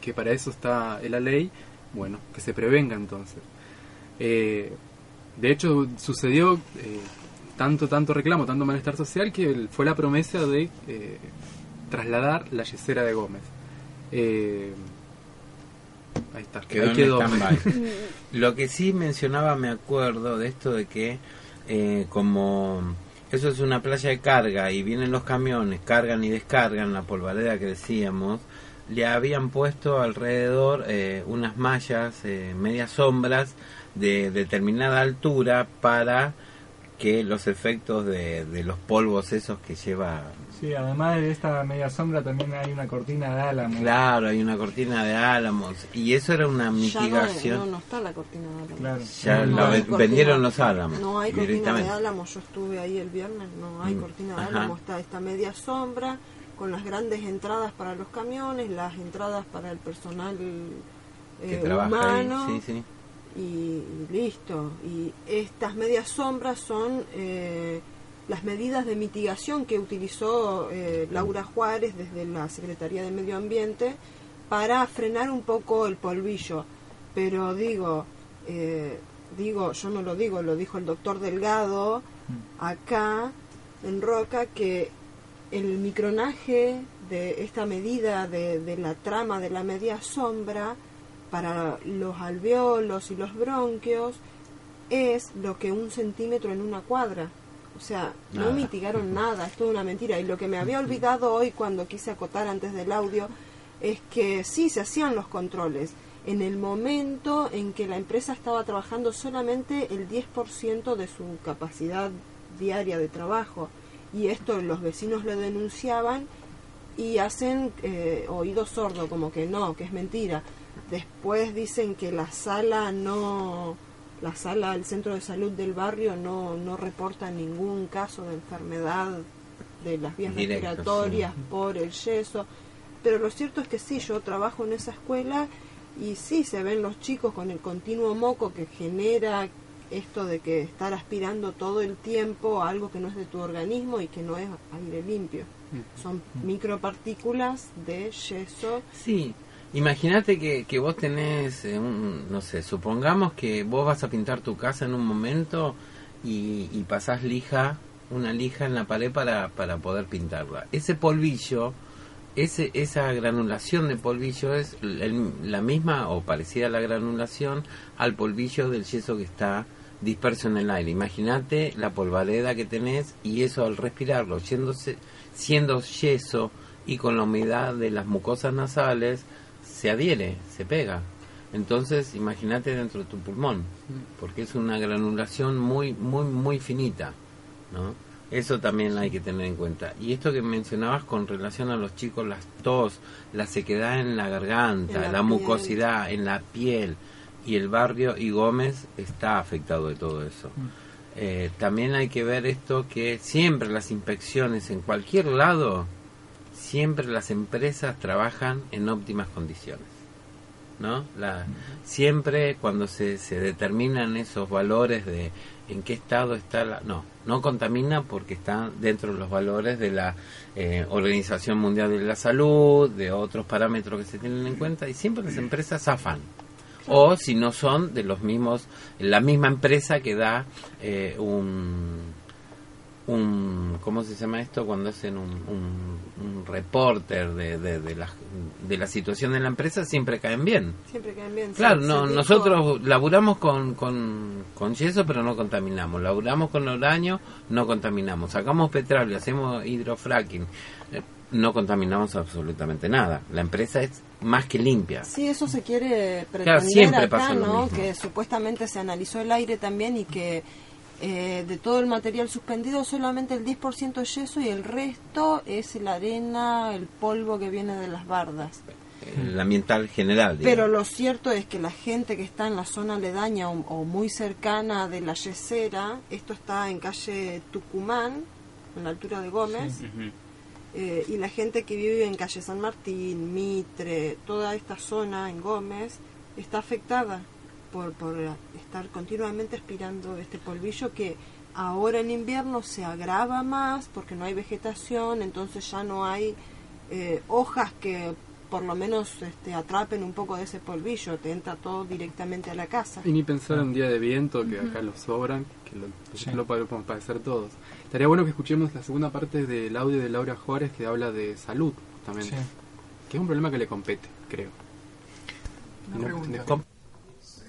que para eso está en la ley, bueno, que se prevenga entonces. Eh, de hecho, sucedió eh, tanto, tanto reclamo, tanto malestar social, que fue la promesa de eh, trasladar la yesera de Gómez. Eh, ahí está, Quedó ahí quedó. Lo que sí mencionaba, me acuerdo de esto de que eh, como eso es una playa de carga y vienen los camiones, cargan y descargan la polvareda que decíamos, le habían puesto alrededor eh, unas mallas, eh, medias sombras de determinada altura para que los efectos de, de los polvos esos que lleva Sí, además de esta media sombra también hay una cortina de álamo. Claro, hay una cortina de álamos. Y eso era una Ya no, mitigación. no, no está la cortina de álamos. Claro. Ya No la cortina. vendieron los álamos. No hay cortina de álamos, yo estuve ahí el viernes, no hay Mm, cortina de ajá. álamos, está esta media sombra con las grandes entradas para los camiones, las entradas para el personal Que eh, trabaja ahí, humano sí, sí. Y, y listo. Y estas medias sombras son eh, las medidas de mitigación que utilizó eh, Laura Juárez desde la Secretaría de Medio Ambiente para frenar un poco el polvillo. Pero digo, eh, digo, yo no lo digo, lo dijo el doctor Delgado acá en Roca que el micronaje de esta medida de, de la trama de la media sombra para los alveolos y los bronquios es lo que un centímetro en una cuadra. O sea, no mitigaron nada, es toda una mentira. Y lo que me había olvidado hoy cuando quise acotar antes del audio es que sí, se hacían los controles. En el momento en que la empresa estaba trabajando solamente el 10% de su capacidad diaria de trabajo. Y esto los vecinos lo denunciaban y hacen eh, oído sordo, como que no, que es mentira. Después dicen que la sala no, la sala del centro de salud del barrio no, no reporta ningún caso de enfermedad de las vías Directo, respiratorias sí. por el yeso. Pero lo cierto es que sí, yo trabajo en esa escuela y sí se ven los chicos con el continuo moco que genera esto de que estar aspirando todo el tiempo a algo que no es de tu organismo y que no es aire limpio. Son micropartículas de yeso. Sí, imagínate que, que vos tenés, eh, un, no sé, supongamos que vos vas a pintar tu casa en un momento y, y pasás lija, una lija en la pared para, para poder pintarla. Ese polvillo, ese, esa granulación de polvillo es la misma o parecida a la granulación al polvillo del yeso que está disperso en el aire. Imagínate la polvareda que tenés y eso al respirarlo, yéndose, siendo yeso y con la humedad de las mucosas nasales, se adhiere, se pega. Entonces, imagínate dentro de tu pulmón, porque es una granulación muy, muy, muy finita, ¿no? Eso también hay que tener en cuenta. Y esto que mencionabas con relación a los chicos, las tos, la sequedad en la garganta, En la, mucosidad en la piel y el barrio y Gómez está afectado de todo eso. Eh, también hay que ver esto que siempre las inspecciones en cualquier lado, siempre las empresas trabajan en óptimas condiciones. ¿no? La, siempre cuando se, se determinan esos valores de en qué estado está la... No, no contamina porque está dentro de los valores de la eh, Organización Mundial de la Salud, de otros parámetros que se tienen en cuenta y siempre las empresas zafan. O si no son de los mismos, la misma empresa que da eh, un, un, ¿cómo se llama esto? Cuando hacen un, un, un reporter de, de, de, la, de la situación de la empresa, siempre caen bien. Siempre caen bien. Claro, Se- no, nosotros laburamos con, con, con yeso, pero no contaminamos. Laburamos con uranio, no contaminamos. Sacamos petróleo, hacemos hidrofracking, eh, no contaminamos absolutamente nada. La empresa es más que limpia. Sí, eso se quiere pretender Claro, siempre acá, pasa lo ¿no? mismo. Que supuestamente se analizó el aire también y que eh, de todo el material suspendido solamente el 10% es yeso y el resto es la arena, el polvo que viene de las bardas. El ambiental general. digamos. Pero lo cierto es que la gente que está en la zona aledaña o, o muy cercana de la yesera, esto está en calle Tucumán, en la altura de Gómez, eh, y la gente que vive en calle San Martín, Mitre, toda esta zona en Gómez, está afectada por, por estar continuamente aspirando este polvillo que ahora en invierno se agrava más porque no hay vegetación, entonces ya no hay eh, hojas que por lo menos este, atrapen un poco de ese polvillo, te entra todo directamente a la casa. Y ni pensar en un día de viento, que acá lo sobran, que lo, lo podemos padecer todos. Estaría bueno que escuchemos la segunda parte del audio de Laura Juárez que habla de salud, justamente. Sí. Que es un problema que le compete, creo. Una No, pregunta.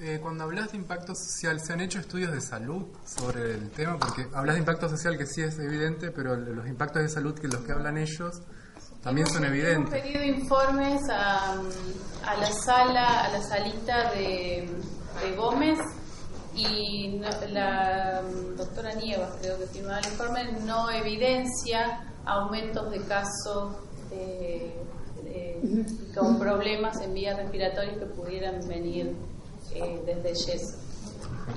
Eh, cuando hablas de impacto social, ¿se han hecho estudios de salud sobre el tema? Porque hablas de impacto social que sí es evidente, pero los impactos de salud que los que hablan ellos también son Hemos evidentes. pedido informes a, a la sala, a la salita de, de Gómez y no- la mm, doctora Nievas, creo que firmaba el informe, no evidencia aumentos de casos de- de- con problemas en vías respiratorias que pudieran venir eh, desde el yeso.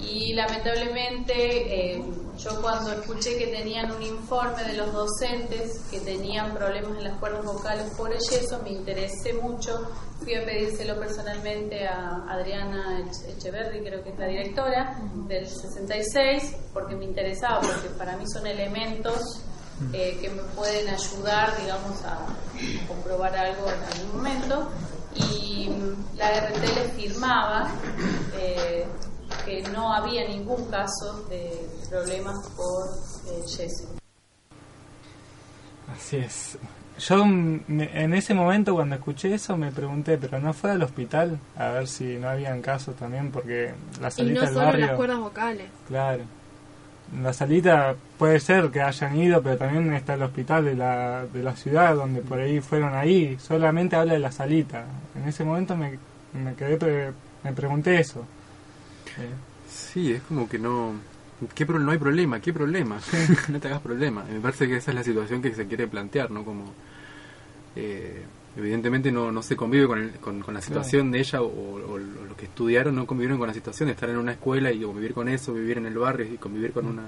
Y lamentablemente eh, yo cuando escuché que tenían un informe de los docentes que tenían problemas en las cuerdas vocales por el yeso, me interesé mucho. Fui a pedírselo personalmente a Adriana Ech- Echeverri, creo que es la directora del 66, porque me interesaba, porque para mí son elementos eh, que me pueden ayudar, digamos, a comprobar algo en algún momento. Y la RT le firmaba eh, que no había ningún caso de problemas por eh, yeso. Así es. Yo me- en ese momento cuando escuché eso me pregunté, pero no fue al hospital a ver si no habían casos también, porque la Y no del solo barrio... las cuerdas vocales. Claro. La salita puede ser que hayan ido, pero también está el hospital de la, de la ciudad donde por ahí fueron ahí. Solamente habla de la salita. En ese momento me, me quedé, pre- me pregunté eso. Eh, Sí, es como que no... ¿qué pro- no hay problema, ¿qué problema? no te hagas problema. Me parece que esa es la situación que se quiere plantear, ¿no? Como... eh, evidentemente no, no se convive con, el- con, con la situación de ella o, o- o los que estudiaron no convivieron con la situación. De estar en una escuela y convivir con eso, vivir en el barrio y convivir con una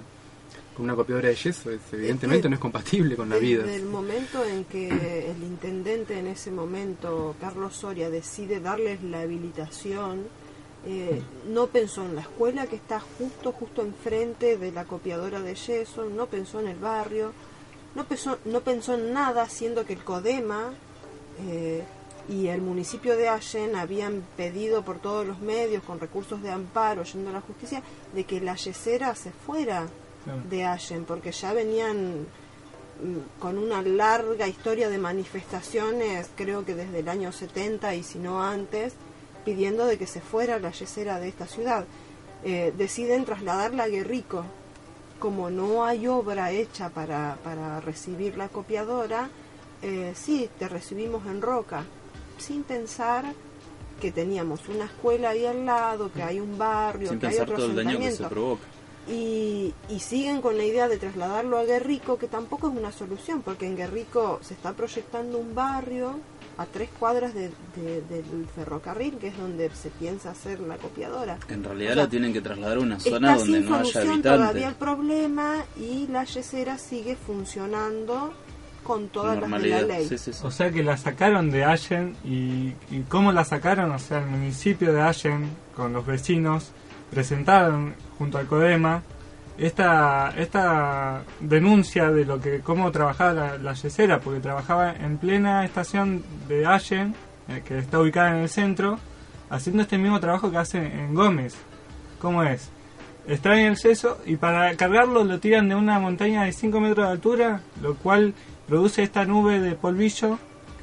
con una copiadora de yeso, es, evidentemente no es compatible con la vida. Desde el momento en que el intendente en ese momento, Carlos Soria, decide darles la habilitación, eh, no pensó en la escuela que está justo, justo enfrente de la copiadora de yeso, no pensó en el barrio, no pensó, no pensó en nada, siendo que el CODEMA eh, y el municipio de Allen habían pedido por todos los medios, con recursos de amparo, yendo a la justicia, de que la yesera se fuera Claro. de Allen, porque ya venían mm, con una larga historia de manifestaciones, creo que desde el año 70 y si no antes, pidiendo de que se fuera la yesera de esta ciudad. Eh, deciden trasladarla a Guerrico. Como no hay obra hecha para, para recibir la copiadora, eh, sí, te recibimos en Roca, sin pensar que teníamos una escuela ahí al lado, que hay un barrio, Sin que hay otro todo el daño que se provoca. y, y siguen con la idea de trasladarlo a Guerrico, que tampoco es una solución, porque en Guerrico se está proyectando un barrio a tres cuadras de- de- del ferrocarril, que es donde se piensa hacer la copiadora. En realidad O sea, la tienen que trasladar a una zona donde sin no haya solución todavía el habitantes. problema y la yesera sigue funcionando con todas las de la ley. sí, sí, sí. O sea que la sacaron de Allen y, y cómo la sacaron, o sea, el municipio de Allen con los vecinos presentaron junto al CODEMA esta, esta denuncia de lo que cómo trabajaba la, la yesera, porque trabajaba en plena estación de Allen, eh, que está ubicada en el centro, haciendo este mismo trabajo que hace en Gómez. ¿Cómo es? Extraen el seso y para cargarlo lo tiran de una montaña de 5 metros de altura, lo cual produce esta nube de polvillo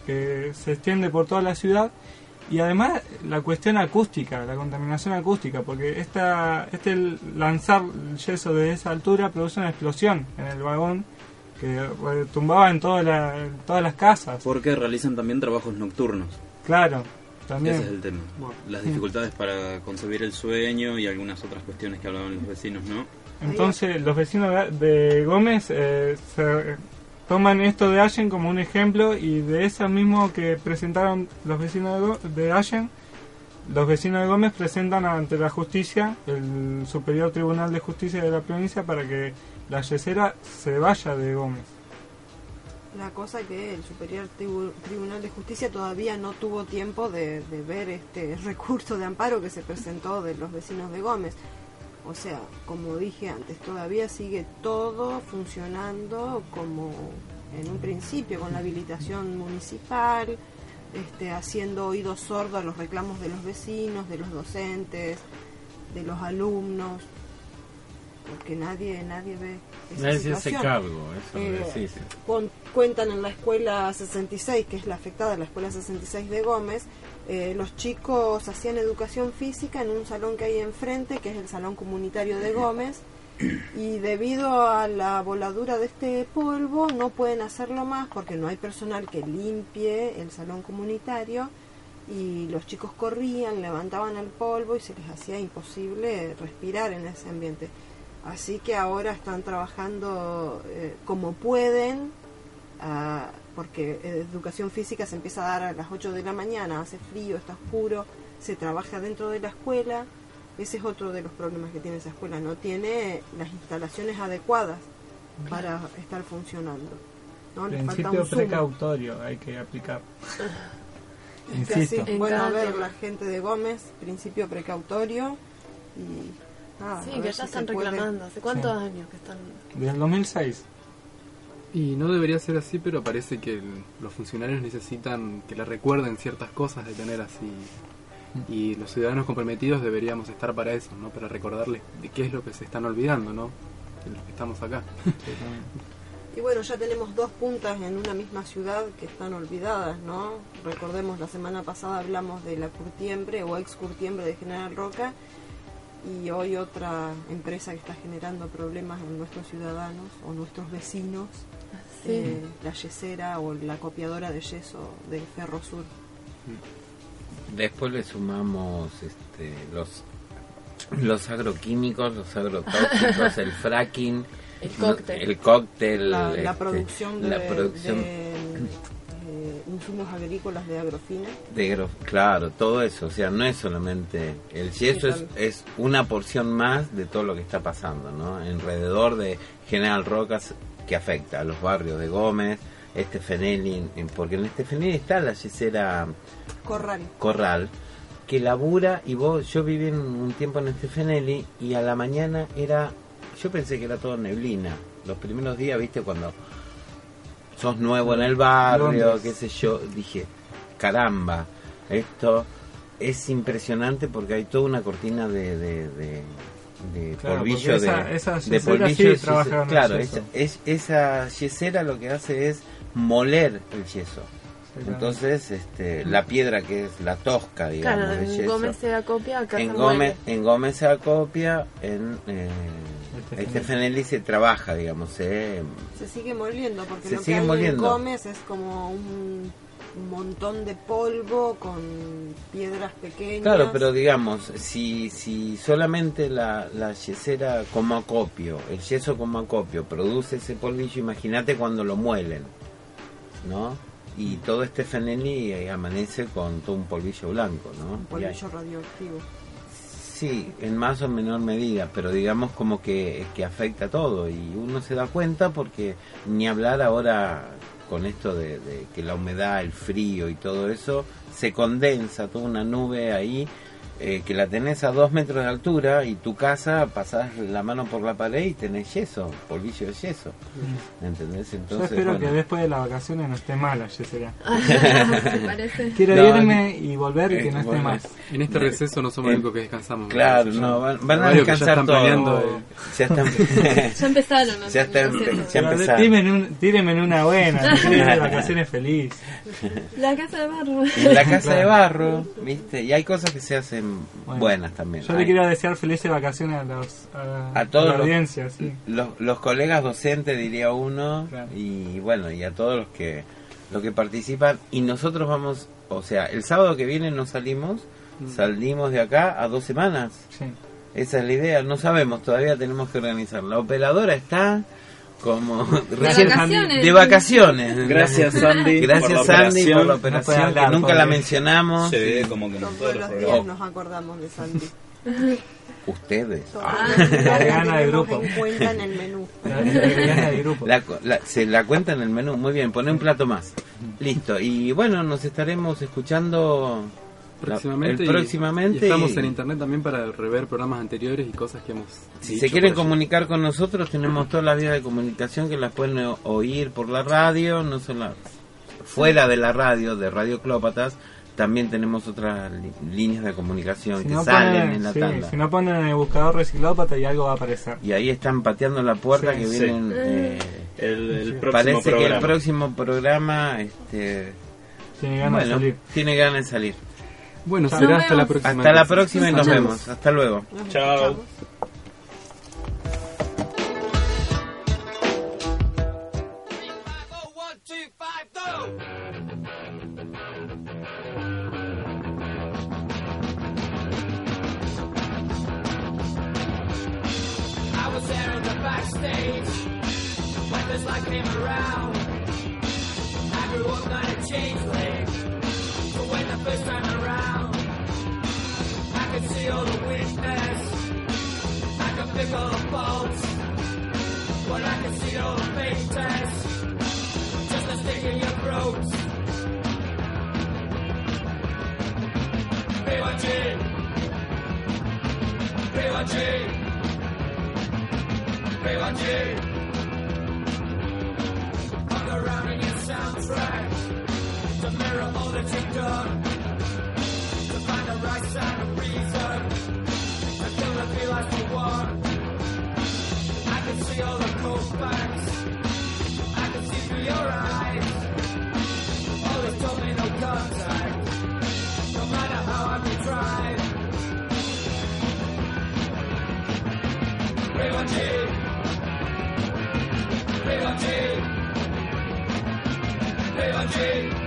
que se extiende por toda la ciudad y además la cuestión acústica, la contaminación acústica, porque esta, este lanzar el yeso de esa altura produce una explosión en el vagón que tumbaba en, toda la- en todas las casas. Porque realizan también trabajos nocturnos. Claro, también. Ese es el tema. Las dificultades para concebir el sueño y algunas otras cuestiones que hablaban los vecinos, ¿no? Entonces los vecinos de, de Gómez eh, se- toman esto de Allen como un ejemplo y de eso mismo que presentaron los vecinos de, de Allen, los vecinos de Gómez presentan ante la justicia, el Superior Tribunal de Justicia de la provincia, para que la yesera se vaya de Gómez. La cosa que el Superior Tribu- Tribunal de Justicia todavía no tuvo tiempo de ver este recurso de amparo que se presentó de los vecinos de Gómez. O sea, como dije antes, todavía sigue todo funcionando como en un principio, con la habilitación municipal, este, haciendo oídos sordos a los reclamos de los vecinos, de los docentes, de los alumnos, porque nadie, nadie ve esa Nadie situación. cargo, eso Eh, con- cuentan en la escuela 66, que es la afectada, la escuela 66 de Gómez, eh, los chicos hacían educación física en un salón que hay enfrente, que es el salón comunitario de Gómez, y debido a la voladura de este polvo no pueden hacerlo más porque no hay personal que limpie el salón comunitario y los chicos corrían, levantaban el polvo y se les hacía imposible respirar en ese ambiente. Así que ahora están trabajando eh, como pueden, ah, porque eh, educación física se empieza a dar a las 8 de la mañana, hace frío, está oscuro, se trabaja dentro de la escuela. Ese es otro de los problemas que tiene esa escuela, no tiene las instalaciones adecuadas para estar funcionando. ¿no? Le falta Principio un precautorio hay que aplicar. Insisto. bueno, a ver la gente de Gómez, principio precautorio y nada, a Sí, que ya están puede. reclamando. ¿Hace cuántos Sí. años que están? Desde el 2006. Y no debería ser así, pero parece que el- los funcionarios necesitan que le recuerden ciertas cosas de tener así. Y los ciudadanos comprometidos deberíamos estar para eso, ¿no? Para recordarles de qué es lo que se están olvidando, ¿no? De los que estamos acá. Y bueno, ya tenemos dos puntas en una misma ciudad que están olvidadas, ¿no? Recordemos, la semana pasada hablamos de la curtiembre o ex curtiembre de General Roca y hoy otra empresa que está generando problemas en nuestros ciudadanos o nuestros vecinos, Sí. eh, la yesera o la copiadora de yeso de Ferro Sur. Después le sumamos este, los los agroquímicos, los agrotóxicos, el fracking, El cóctel. el cóctel, La, la este, producción de, la producción de, eh, insumos agrícolas de agrofina. de claro, todo eso, o sea, no es solamente el yeso es, es una porción más de todo lo que está pasando, ¿no? Alrededor de General Rocas que afecta a los barrios de Gómez, este Fenelli, porque en este Fenelli está la yesera Corral. Corral que labura y vos yo viví un tiempo en este Fenelli y a la mañana era yo pensé que era todo neblina los primeros días viste cuando sos nuevo en el barrio Londres. qué sé yo dije caramba esto es impresionante porque hay toda una cortina de, de, de, de Claro, polvillo esa- de, esa de yesera polvillo sí claro yeso. esa, es, esa yesera lo que hace es moler el yeso entonces, este, la piedra que es la tosca, digamos, Claro, en yeso, Gómez se acopia, acá en se Gómez, en Gómez se acopia, en eh, Este este Fenelli se trabaja, digamos, se, Se sigue moliendo porque Se lo que sigue hay moliendo. en Gómez es como un, un montón de polvo con piedras pequeñas. Claro, pero digamos, si, si solamente la, la yesera como acopio, el yeso como acopio, produce ese polvillo, imagínate cuando lo muelen, ¿no? Y todo este Fenelli eh, amanece con todo un polvillo blanco, ¿no? un polvillo radioactivo. Sí, en más o menor medida, pero digamos como que, que afecta todo y uno se da cuenta porque ni hablar ahora con esto de, de que la humedad, el frío y todo eso, se condensa toda una nube ahí eh, que la tenés a dos metros de altura y tu casa pasás la mano por la pared y tenés yeso, polvillo de yeso. ¿Entendés? Yo Entonces, espero bueno. que después de las vacaciones no esté mala, Yesera. Quiero No, irme y volver y que no esté bueno, más. En este receso no somos los únicos que descansamos. Claro, no, van, van a descansar están todo. planeando el- Ya están, Ya empezaron, ¿no? ya están, empezaron. tírenme en, un- tírenme en una buena, de vacaciones feliz. La casa de barro. La casa de barro, ¿viste? Y hay cosas que se hacen Bueno, buenas también. Yo le quiero desear felices vacaciones a, los, a, a todos la los, audiencia. sí. los, los colegas docentes, diría uno, Claro. y bueno, y a todos los que los que participan. Y nosotros vamos, o sea, el sábado que viene no salimos, salimos de acá a dos semanas. Sí. Esa es la idea, no sabemos, todavía tenemos que organizar. La operadora está como De recién- vacaciones. de vacaciones. Gracias, Sandy, Gracias, por Sandy, por la operación. No hablar, que nunca la mencionamos. Se ve como que en Todos los días nos acordamos de Sandy. Ustedes. Ah. La gana de grupo. en cuenta en el menú. La, la vegana del grupo. La, la- se la cuenta en el menú, muy bien, pone un plato más. Listo, y bueno, nos estaremos escuchando próximamente. el próximamente. y estamos y en internet también para rever programas anteriores y cosas que hemos. si dicho se quieren allí. comunicar con nosotros, tenemos todas las vías de comunicación que las pueden oír por la radio, no solo fuera de la radio, de Radio Clópatas. También tenemos otras líneas de comunicación Si que no, salen ponen, en la sí, tanda. si no ponen en el buscador reciclópata y algo va a aparecer. Y ahí están pateando la puerta Sí, que sí. vienen. eh, El, el próximo parece que el programa. próximo programa este, Tiene ganas bueno, de salir. tiene ganas de salir. Bueno, Chao. será hasta la próxima. Hasta la próxima y nos vemos. Hasta luego. Chao. was there in the backstage when this light came around. BYG. BYG. Hung around in your soundtrack to mirror all that you've done. To find the right sound of reason. Until I realize for one. I can see all the cold facts. I can see through your eyes. All this told me no contact. Liberty! Liberty! Liberty!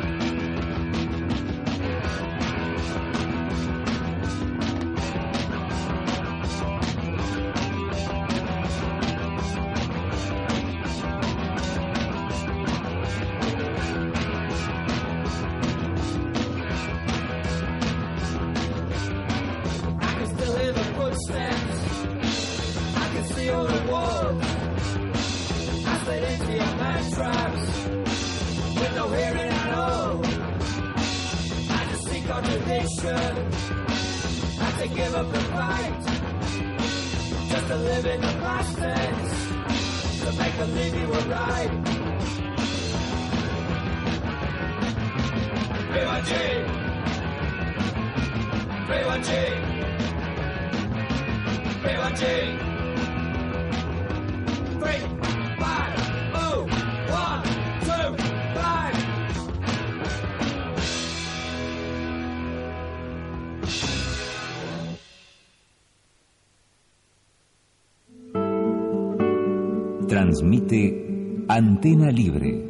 Antena Libre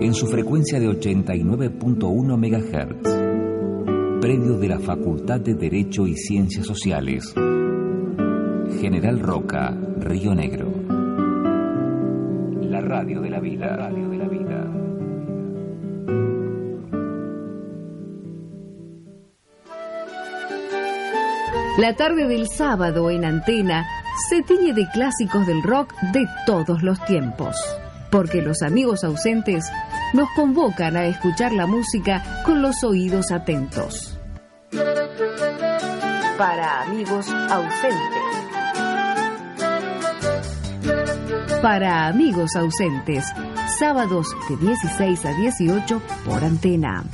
en su frecuencia de 89.1 MHz. Predio de la Facultad de Derecho y Ciencias Sociales. General Roca, Río Negro. La radio de la vida. radio de la vida. La tarde del sábado en antena se tiñe de clásicos del rock de todos los tiempos, porque los amigos ausentes nos convocan a escuchar la música con los oídos atentos. Para amigos ausentes. Para amigos ausentes, sábados de 16 a 18 por antena.